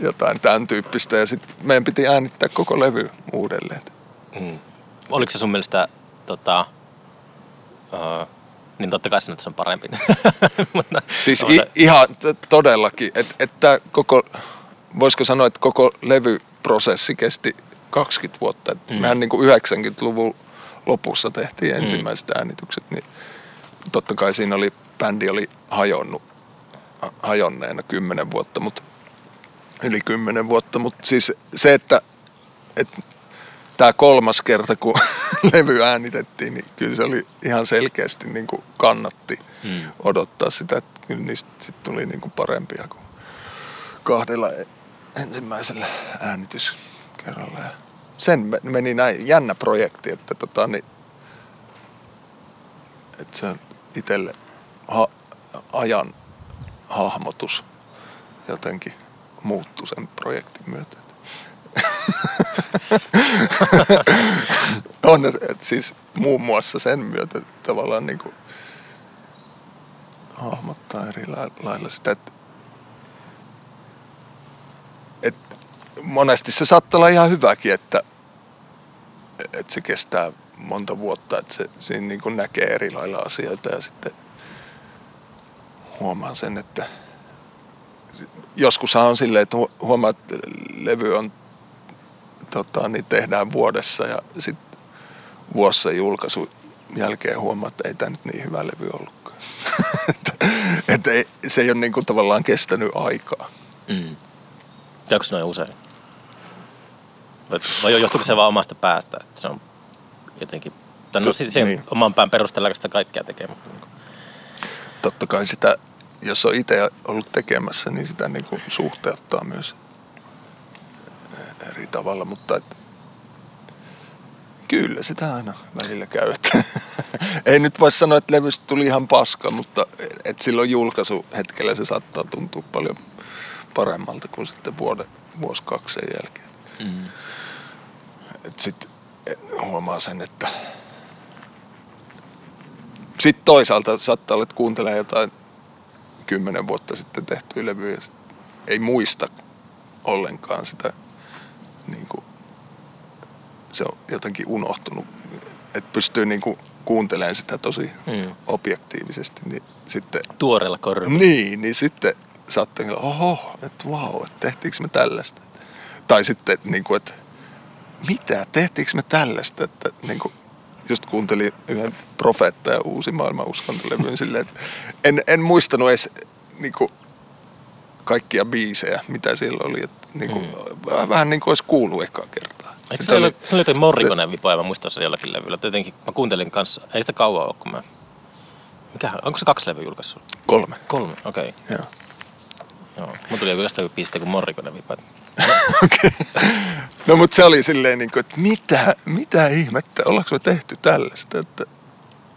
jotain tämän tyyppistä. Ja sitten meidän piti äänittää koko levy uudelleen. Mm. Oliko se sun mielestä, tota, uh, niin totta kai se on parempi. Mutta, Siis i, ihan t- todellakin, että et koko, voisiko sanoa, että koko levyprosessi kesti 20 vuotta. Et Mm. Mehän niin kuin 90-luvun lopussa tehtiin ensimmäiset äänitykset, niin totta kai siinä oli, bändi oli hajonnut, ha- hajonneena 10 vuotta, mutta yli 10 vuotta, mutta siis se, että, että tämä kolmas kerta, kun levy äänitettiin, niin kyllä se oli ihan selkeästi niin kuin kannatti Mm. odottaa sitä, että kyllä niistä sit tuli niin kuin parempia kuin kahdella e- ensimmäisellä Ja sen me- meni näin jännä projekti, että tota, niin, että se itselle ha- ajan hahmotus jotenkin muuttui sen projektin myötä. on, et siis muun muassa sen myötä tavallaan niin kuin hahmottaa eri la- lailla sitä, että, että monesti se saattaa olla ihan hyväkin, että, että se kestää monta vuotta, että se, siinä niin kuin näkee eri lailla asioita ja sitten huomaa sen, että joskus on silleen, että huomaa, että levy on, tota, niin tehdään vuodessa ja sitten vuossa julkaisu jälkeen huomaa, että ei tämä nyt niin hyvä levy ollutkaan. että, ei, se ei ole niin kuin tavallaan kestänyt aikaa. Mm. Käykö noin usein? Vai johtuuko se vaan omasta päästä? Että se on jotenkin, tai no, se, niin. oman pään perusteella sitä kaikkea tekee. Mutta niin kuin. Totta kai sitä, jos on itse ollut tekemässä, niin sitä niin kuin suhteuttaa myös eri tavalla, mutta että Kyllä sitä aina välillä käy. Ei nyt voi sanoa, että levystä tuli ihan paska, mutta et silloin julkaisuhetkellä se saattaa tuntua paljon paremmalta kuin sitten vuode, vuosi kaksi sen jälkeen. Mm. Sitten huomaa sen, että sitten toisaalta saattaa olla, että kuuntelee jotain kymmenen vuotta sitten tehtyä levyjä ei muista ollenkaan sitä niin kuin se on jotenkin unohtunut. Että pystyy niinku kuuntelemaan sitä tosi mm. objektiivisesti. Niin sitten, Tuoreella korvilla. Niin, niin sitten saattaa oho, että vau, että tehtiinkö me tällaista. Tai sitten, että, niin kuin, että mitä, tehtiinkö me tällaista, että niin kuin, just kuuntelin yhden profeetta ja uusi maailman uskontolevyn silleen, että en, en muistanut edes niin kuin, kaikkia biisejä, mitä siellä oli. Että, niin kuin, mm. Vähän niin kuin olisi kuullut ekaa kertaa. Eikö se, oli, oli, se oli jotain Morrikonen vipoja, mä muistan sen jollakin levyllä. Jotenkin mä kuuntelin kanssa, ei sitä kauan ole, kun mä... Mikähän, onko se kaksi levyä julkaissut? Kolme. Kolme, okei. Okay. Joo. Joo. Mun tuli joku jostain piste kuin Morrikonen vipoja. Okei. Okay. No mutta se oli silleen niin kuin, että mitä, mitä ihmettä, ollaanko me tehty tällaista, että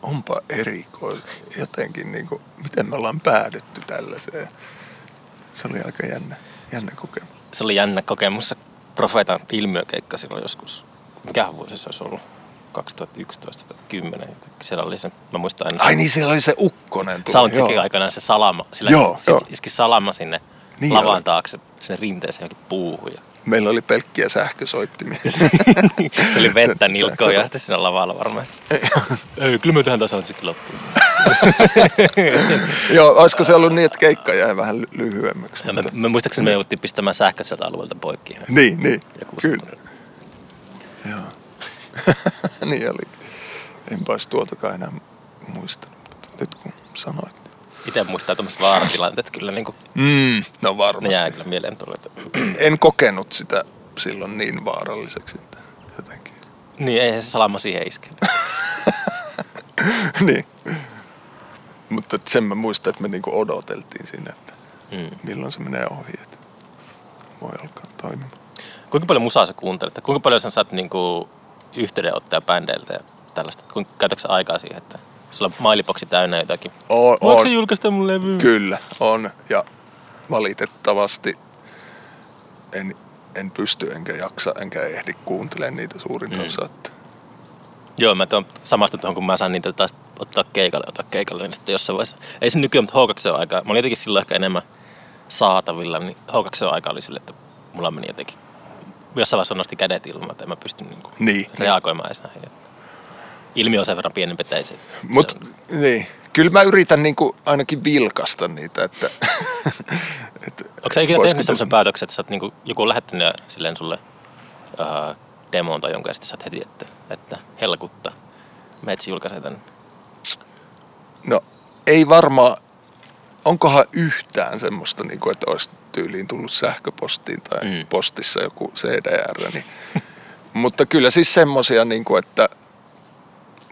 onpa erikoista jotenkin, niin kuin, miten me ollaan päädytty tällaiseen. Se oli aika jännä, jännä kokemus. Se oli jännä kokemus. Profeetan ilmiökeikka silloin joskus. Mikä vuosi se olisi ollut? 2011 tai 10. Siellä oli se, mä muistan aina. Ai niin, siellä oli se ukkonen. Soundcheckin aikanaan se salama. Sillä joo, se, joo. iski salama sinne niin lavan oli. taakse, sinne rinteeseen johonkin puuhun. Ja... Meillä oli pelkkiä sähkösoittimia. se oli vettä nilkkoon ja sitten siinä lavalla varmasti. Ei, kyllä me tehdään taas soundcheckin loppuun. Joo, olisiko se ollut niin, että keikka jäi vähän lyhyemmäksi? Ja me, me muistaakseni me jouduttiin pistämään sähkö sieltä alueelta poikki. Niin, niin. Kyllä. Joo. niin oli. Enpä olisi tuotakaan enää muistanut, mutta nyt kun sanoit. Itse muistaa tuommoiset vaaratilanteet kyllä niin kuin, mm, no varmasti. Ne jää kyllä mieleen tuolle. en kokenut sitä silloin niin vaaralliseksi, että jotenkin. Niin, ei se salama siihen iske. niin. Mutta sen mä muistan, että me niinku odoteltiin siinä, että mm. milloin se menee ohi, että voi alkaa toimimaan. Kuinka paljon musaa sä kuuntelet? Kuinka paljon sä saat niinku yhteydenottoja bändeiltä ja tällaista? Kuinka käytätkö aikaa siihen, että sulla on mailiboksi täynnä jotakin? On, Voiko on. julkaista mun levy? Kyllä, on. Ja valitettavasti en, en pysty enkä jaksa enkä ehdi kuuntelemaan niitä suurin mm. osa. Että... Joo, mä tuon samasta tuohon, kun mä saan niitä taas ottaa keikalle, ottaa keikalle, niin sitten jossain vaiheessa, ei se nykyään, mutta H2 on aika, mä olin jotenkin silloin ehkä enemmän saatavilla, niin H2 on aika oli sille, että mulla meni jotenkin, jossain vaiheessa nosti kädet ilman, että en mä pysty niinku niin, reagoimaan edes näihin. Ilmiö on sen verran pienempi, että se, Mut, se niin. Kyllä mä yritän niinku ainakin vilkasta niitä, että... että Onko sä ikinä tehnyt sellaisen päätöksen, että sä oot niinku, joku lähettänyt silleen sulle uh, demoon tai jonkun ja sitten sä oot heti, että, että helkutta, metsi julkaisee tänne No ei varmaan, onkohan yhtään semmoista, niin kuin, että olisi tyyliin tullut sähköpostiin tai mm. postissa joku CDR. Niin. Mutta kyllä siis semmoisia, niin kuin, että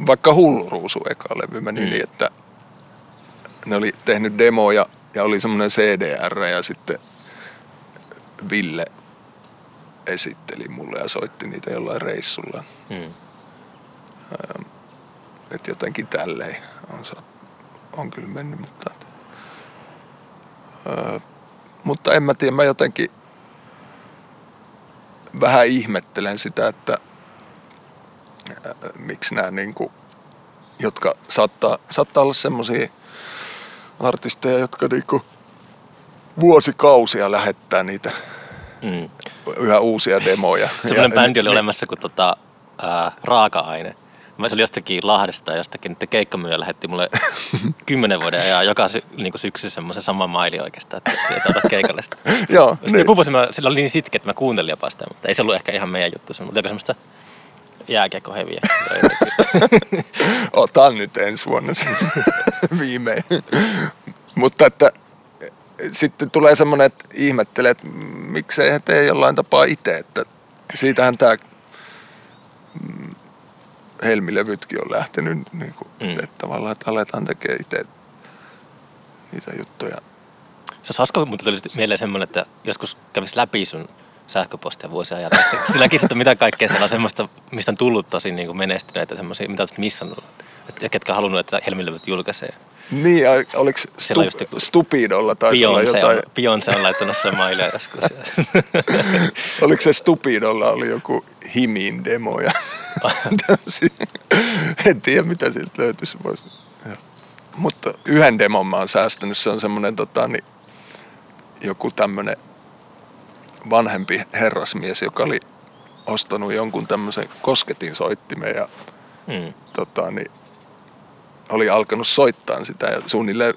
vaikka Hulluruusu eka levy meni mm. niin, että ne oli tehnyt demoja ja oli semmoinen CDR ja sitten Ville esitteli mulle ja soitti niitä jollain reissulla. Mm. Että jotenkin tälleen on on kyllä mennyt, mutta, öö, mutta en mä tiedä, mä jotenkin vähän ihmettelen sitä, että miksi nämä niin kuin, jotka saattaa, saattaa olla semmoisia artisteja, jotka niin kuin, vuosikausia lähettää niitä mm. yhä uusia demoja. Semmoinen bändi oli olemassa kuin tota, ää, raaka-aine. Mä se oli jostakin Lahdesta jostakin, että keikkamyyjä lähetti mulle kymmenen vuoden ajan joka sy, niin syksy semmoisen saman maili oikeastaan, että että ota keikalle sitä. Joo, Sitten vuosi mä, sillä oli niin sitkeä, että mä kuuntelin jopa sitä, mutta ei se ollut ehkä ihan meidän juttu. Se, mutta joku semmoista jääkiekkoheviä. Otan nyt ensi vuonna sen viimein. Mutta että sitten tulee semmoinen, että ihmettelee, että miksei he tee jollain tapaa itse. Että siitähän tämä Helmilevytkin on lähtenyt, niin kuin, mm. että tavallaan, että aletaan tekemään itse niitä juttuja. Se olisi hauska, mutta tuli mieleen semmoinen, että joskus kävisi läpi sun sähköpostia vuosia. Sitten näkisi, että mitä kaikkea siellä on semmoista, mistä on tullut tosi niin kuin menestyneitä, semmoisia, mitä olet missannut. Että ketkä on halunnut, että Helmilevyt julkaisee. Niin, oliko stu, joku Stupidolla tai olla jotain? Beyoncé on laittanut sille mailia joskus. oliko se Stupidolla oli joku Himin demo ja en tiedä mitä siltä löytyisi. Mutta yhden demon mä oon säästänyt, se on semmoinen tota, niin, joku tämmöinen vanhempi herrasmies, joka oli ostanut jonkun tämmöisen kosketin soittimen ja mm. tota, niin, oli alkanut soittaa sitä ja suunnilleen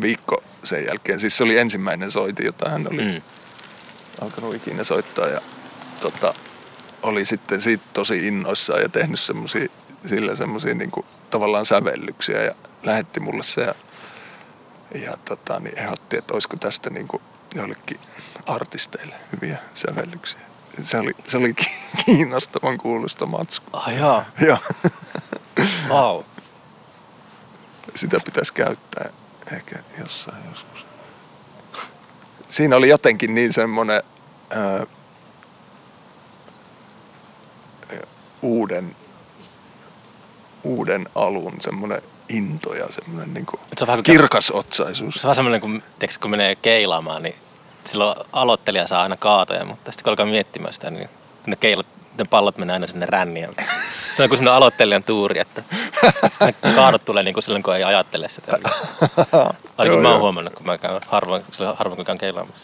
viikko sen jälkeen. Siis se oli ensimmäinen soiti, jota hän oli mm. alkanut ikinä soittaa ja tota, oli sitten siitä tosi innoissaan ja tehnyt semmosia, sillä semmosia niinku, tavallaan sävellyksiä ja lähetti mulle se ja, ja tota, niin ehdotti, että olisiko tästä niinku joillekin artisteille hyviä sävellyksiä. Se oli, se oli kiinnostavan kuulosta matsku. Ah jaa. Joo. Wow. Sitä pitäisi käyttää ehkä jossain joskus. Siinä oli jotenkin niin semmoinen uuden, uuden alun semmoinen into ja semmoinen niin se on vähän kirkas otsaisuus. Se on vähän semmoinen, kun, tiiäks, kun menee keilaamaan, niin silloin aloittelija saa aina kaatoja, mutta sitten kun alkaa miettimään sitä, niin ne, keilat, ne pallot menee aina sinne ränniin. Se on kuin semmoinen aloittelijan tuuri, että ne kaadot tulee niin kuin silloin, kun ei ajattele sitä. Ainakin mä oon huomannut, kun mä käyn harvoin, harvoin kun käyn keilaamaan.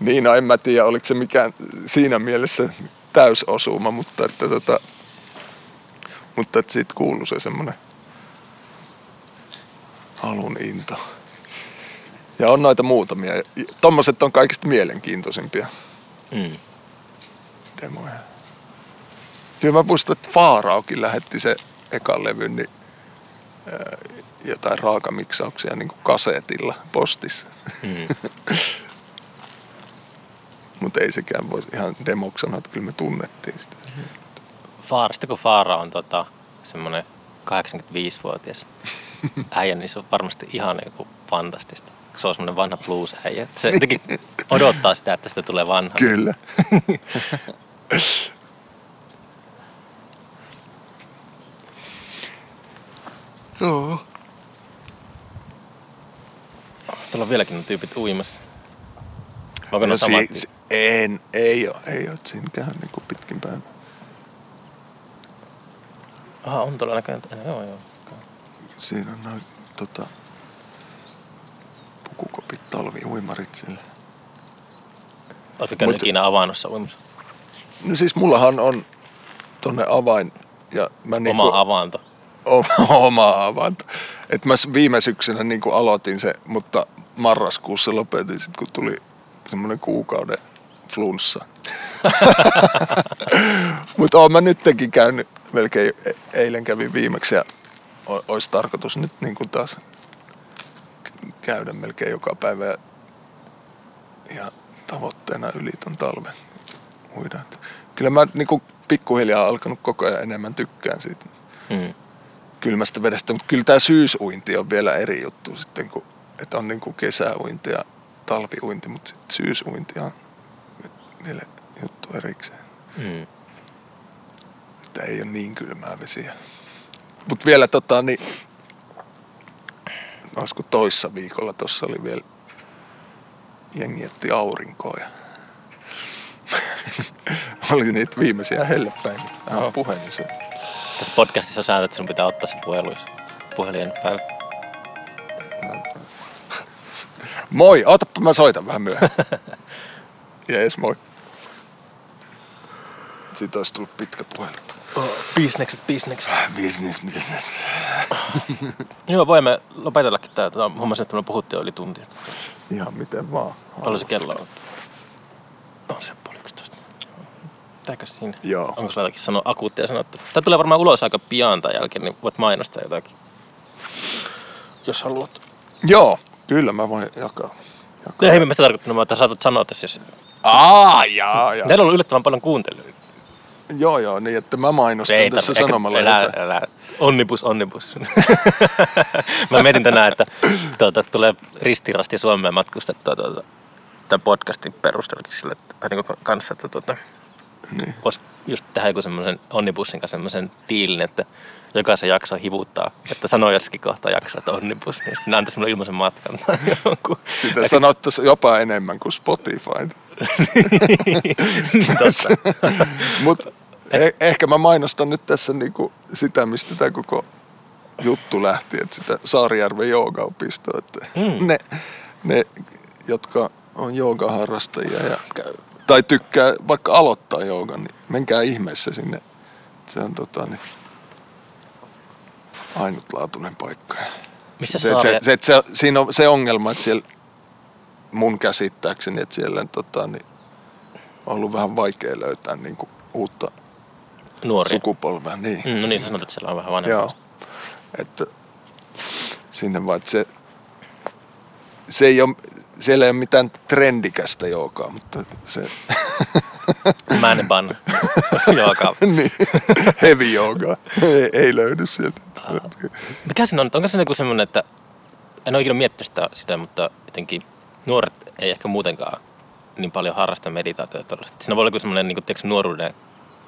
Niin, no en mä tiedä, oliko se mikään siinä mielessä täysosuma, mutta että tota, mutta että siitä kuuluu se semmoinen alun into. Ja on noita muutamia. Tommoset on kaikista mielenkiintoisimpia mm. demoja. Kyllä mä muistan, että Faaraukin lähetti se ekan levyn, niin ää, jotain raakamiksauksia niin kuin kasetilla postissa. Mm. Mutta ei sekään voi ihan demoksi sanoa, että kyllä me tunnettiin sitä. Mm. Faarista kun Faara on tota, semmoinen 85-vuotias äijä, niin se on varmasti ihan niin fantastista. Se on semmoinen vanha blues-äijä. Se jotenkin odottaa sitä, että sitä tulee vanha. Kyllä. Joo. Tuolla on vieläkin ne tyypit uimassa. Onko no, si- en, ei ole, ei ole. Siinä käy niin pitkin päivän. Aha, on tuolla näköjään. Joo, joo. Siinä on noin tota, pukukopit, talviuimarit sille. Oletko käynyt Mut, ikinä avannossa uimassa? No siis mullahan on tonne avain. Ja mä niinku, oma avanto. Oma, oma avanto. Et mä viime syksynä niinku aloitin se, mutta marraskuussa lopetin sit, kun tuli semmoinen kuukauden flunssa. Mutta oon mä nytkin käynyt, melkein e- eilen kävin viimeksi ja olisi tarkoitus nyt niin kuin taas käydä melkein joka päivä ja, ja tavoitteena yli ton talven uida. Kyllä mä niin kuin pikkuhiljaa alkanut koko ajan enemmän tykkään siitä mm. kylmästä vedestä, mutta kyllä tämä syysuinti on vielä eri juttu sitten, kun, että on niin kuin kesäuinti ja talviuinti, mutta sitten syysuinti on vielä juttu erikseen. Mm. Että ei ole niin kylmää vesiä. Mutta vielä tota, niin, olisiko toissa viikolla tuossa oli vielä jengi jätti aurinkoa ja oli niitä viimeisiä hellepäin. Mä puhelin sen. Tässä podcastissa on sääntö, että sun pitää ottaa se puhelu, jos puhelin päällä. Moi, otapa mä soitan vähän myöhemmin. Jees, moi. Siitä olisi tullut pitkä puhelu. Bisnekset, bisnekset. Business, business. Joo, voimme lopetellakin tää. Tota, Huomasin, että me puhuttiin jo yli tunti. Ihan miten vaan. Paljon se kello on? On se puoli yksitoista. Mitäkäs siinä? Joo. Onko sulla jotakin sanoa akuuttia sanottu? Tämä tulee varmaan ulos aika pian tämän jälkeen, niin voit mainostaa jotakin. Jos haluat. Joo, kyllä mä voin jakaa. jakaa. Ei mä sitä tarkoittanut, että saatat sanoa tässä. Jos... Aa, jaa, jaa. Teillä on ollut yllättävän paljon kuuntelijoita. Joo, joo, niin että mä mainostan Ei tässä sanomalla elää, jotain. elää. Onnibus, onnibus. mä mietin tänään, että tuota, tulee ristirasti Suomeen matkustettua tuota, tämän podcastin perusteella sille, että- tai niin kanssa, että tuota, Niin. voisi just tehdä joku semmoisen onnibussin kanssa semmoisen diilin, että jokaisen jakso hivuttaa, että sanoo jossakin kohtaa jaksoa, että onnibus, niin sitten ne antaisi mulle ilmaisen matkan. tai jonkun. Sitä sanottaisiin jopa enemmän kuin Spotify. Niin. Mutta eh- ehkä mä mainostan nyt tässä niinku sitä, mistä tämä koko juttu lähti, että sitä Saarijärven joogaopistoa. Että Mm. ne, ne, jotka on joogaharrastajia ja, tai tykkää vaikka aloittaa joogan, niin menkää ihmeessä sinne. Se on tota, niin, ainutlaatuinen paikka. Missä se, Saarijär- se, se, se, siinä on se ongelma, että siellä mun käsittääkseni, että siellä tota, niin, on ollut vähän vaikea löytää niin kuin, uutta Nuoria. sukupolvea. Niin. Mm, no niin, sä sanot, että siellä on vähän vanhempi. Joo. Että sinne vaan, että se, se ei ole, siellä ei ole mitään trendikästä joogaa, mutta se Man bun. Joka. niin, heavy joogaa ei, ei löydy sieltä. Mikä siinä on? Onko se joku semmoinen, että en ole ikinä miettinyt sitä, sitä, mutta jotenkin nuoret ei ehkä muutenkaan niin paljon harrasta meditaatiota. Siinä voi olla semmoinen niin kuin, nuoruuden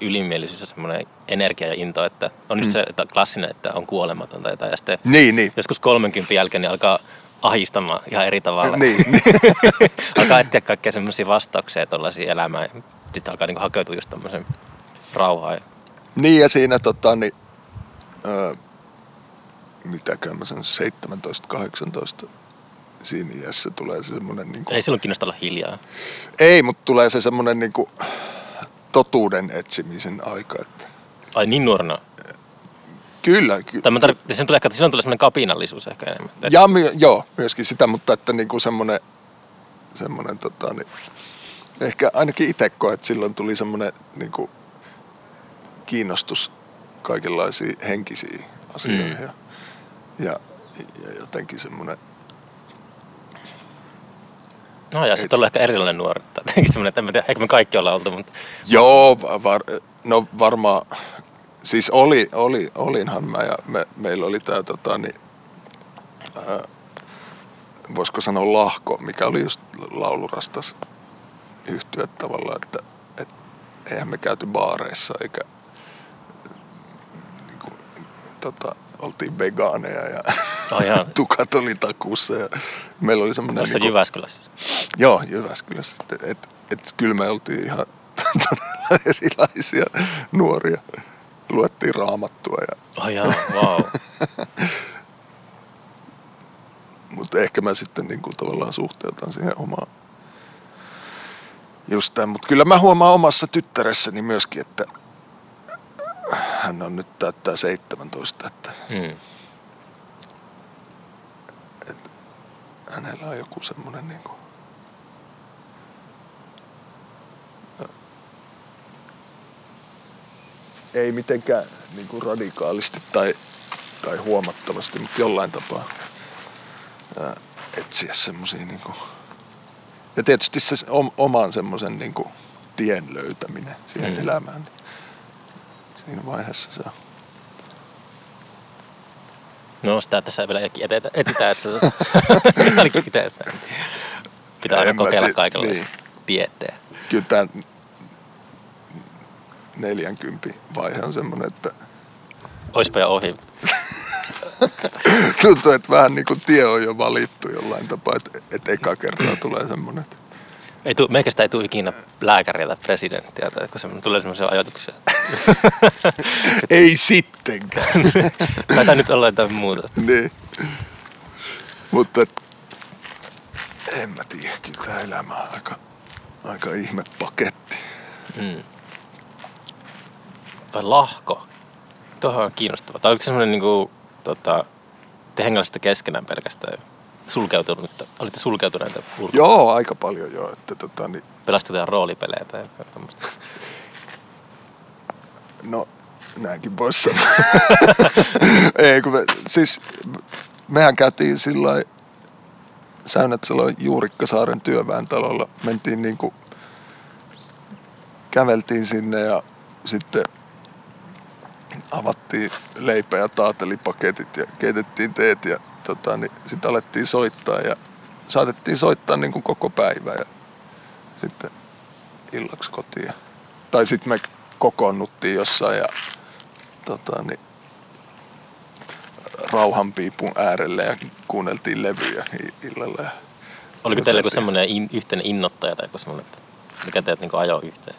ylimielisyys ja semmoinen energia ja into, että on just se että klassinen, että on kuolematon tai jotain. Ja sitten Niin, niin. joskus 30 jälkeen niin alkaa ahistamaan ihan eri tavalla. Niin, niin. alkaa etsiä kaikkea semmoisia vastauksia tuollaisia elämään. Sitten alkaa niin hakeutua just tämmöisen rauhaan. Niin ja siinä tota, niin, öö, mitäkään mä sanon, 17-18 siinä iässä tulee se semmoinen, niin kuin, Ei silloin kiinnosta olla hiljaa. ei, mutta tulee se semmoinen niin kuin, totuuden etsimisen aika. Että, Ai niin nuorena. kyllä, ky- Tai tar- sen tulee ehkä, silloin tulee semmoinen kapinallisuus ehkä enemmän. Ja my, joo, myöskin sitä, mutta että niin kuin semmoinen, semmoinen tota, niin, ehkä ainakin itse koen, että silloin tuli semmoinen niin kuin, kiinnostus kaikenlaisiin henkisiin asioihin. Mm. Ja, ja, ja jotenkin semmoinen No ja sitten on ollut ehkä erilainen nuori. Tai jotenkin semmoinen, että en tiedä, ehkä me kaikki ollaan oltu, mutta Joo, va- var, no varmaan, siis oli, oli, olinhan mä ja me, meillä oli tää tota niin, ää, voisiko sanoa lahko, mikä oli just laulurastas yhtyä tavallaan, että et, eihän me käyty baareissa eikä niin kuin, tota, oltiin vegaaneja ja oh, tukat oli takussa ja meillä oli semmoinen... Oliko se Jyväskylässä? Joo, Jyväskylässä. Et, et, et, kyllä me oltiin ihan todella erilaisia nuoria. Luettiin raamattua, ja, Oh, jaa, wow. mutta ehkä mä sitten niin kuin tavallaan suhteutan siihen omaan just tämän. Mutta kyllä mä huomaan omassa tyttäressäni myöskin, että hän on nyt täyttää 17, että Mm. Hänellä on joku semmoinen niin kuin, ei mitenkään niin kuin radikaalisti tai, tai huomattavasti, mutta jollain tapaa ää, etsiä semmoisia niin kuin, ja tietysti se om, oman semmoisen niin kuin tien löytäminen siihen mm. elämään. Niin siinä vaiheessa se on. No sitä tässä vielä etetä, etitään, että mitä olikin itse, että pitää aina kokeilla tii- kaikenlaisia niin. diettejä. kyllä tämä 40 vaihe on semmoinen, että Oispa jo ohi. tuntuu, että vähän niin kuin tie on jo valittu jollain tapaa, että, että eka kertaa tulee semmoinen, että Ei tuu, meikästä ei tule ikinä lääkäriä tai presidenttiä, tai kun semmoinen, tulee semmoisia ajatuksia. ei sittenkään. Taitaa nyt olla jotain muuta. niin. Mutta en mä tiedä, kyllä tämä elämä on aika, aika ihme paketti. Mm. vai lahko? Tuohon on kiinnostava. Tai oliko se semmoinen niinku, tota, te keskenään pelkästään sulkeutunutta, olitte sulkeutuneita ulko- Joo, aika paljon joo. Että tota, niin, Pelastitte jotain roolipelejä tai tämmöistä. no, näinkin voisi sanoa. Ei, kun me, siis mehän käytiin sillä Säynät silloin Juurikkasaaren työväentalolla. Mentiin niinku, käveltiin sinne ja sitten avattiin leipä- ja taatelipaketit ja keitettiin teet ja tota, niin sitten alettiin soittaa ja saatettiin soittaa niin kuin koko päivä ja sitten illaksi kotiin. Tai sitten me kokoonnuttiin jossain ja tota, niin, rauhanpiipun äärelle ja kuunneltiin levyjä illalla. Ja Oliko teillä joku semmoinen in, yhteinen innoittaja tai joku semmoinen, että mikä teet niinku ajoi yhteen?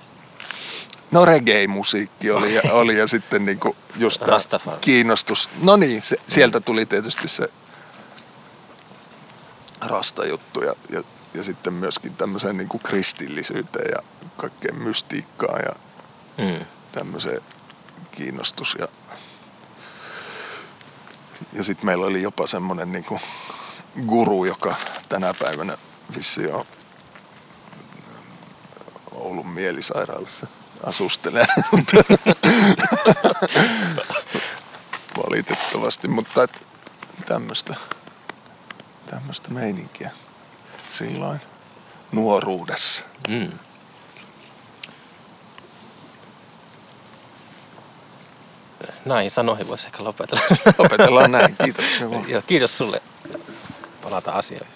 No reggae-musiikki oli ja, oli ja sitten niinku just Rastafari. kiinnostus. No niin, se, sieltä tuli tietysti se rastajuttu ja, ja, ja sitten myöskin tämmöiseen niinku kristillisyyteen ja kaikkeen mystiikkaan ja Mm. tämmöiseen kiinnostus. Ja, ja sitten meillä oli jopa semmoinen niinku guru, joka tänä päivänä vissi on Oulun mielisairaalassa asustelee. Valitettavasti, mutta tämmöistä, tämmöistä meininkiä silloin nuoruudessa. Mm. Näihin sanoihin voisi ehkä lopetella. Lopetellaan näin. Vaan. Joo, kiitos sulle. Palataan asioihin.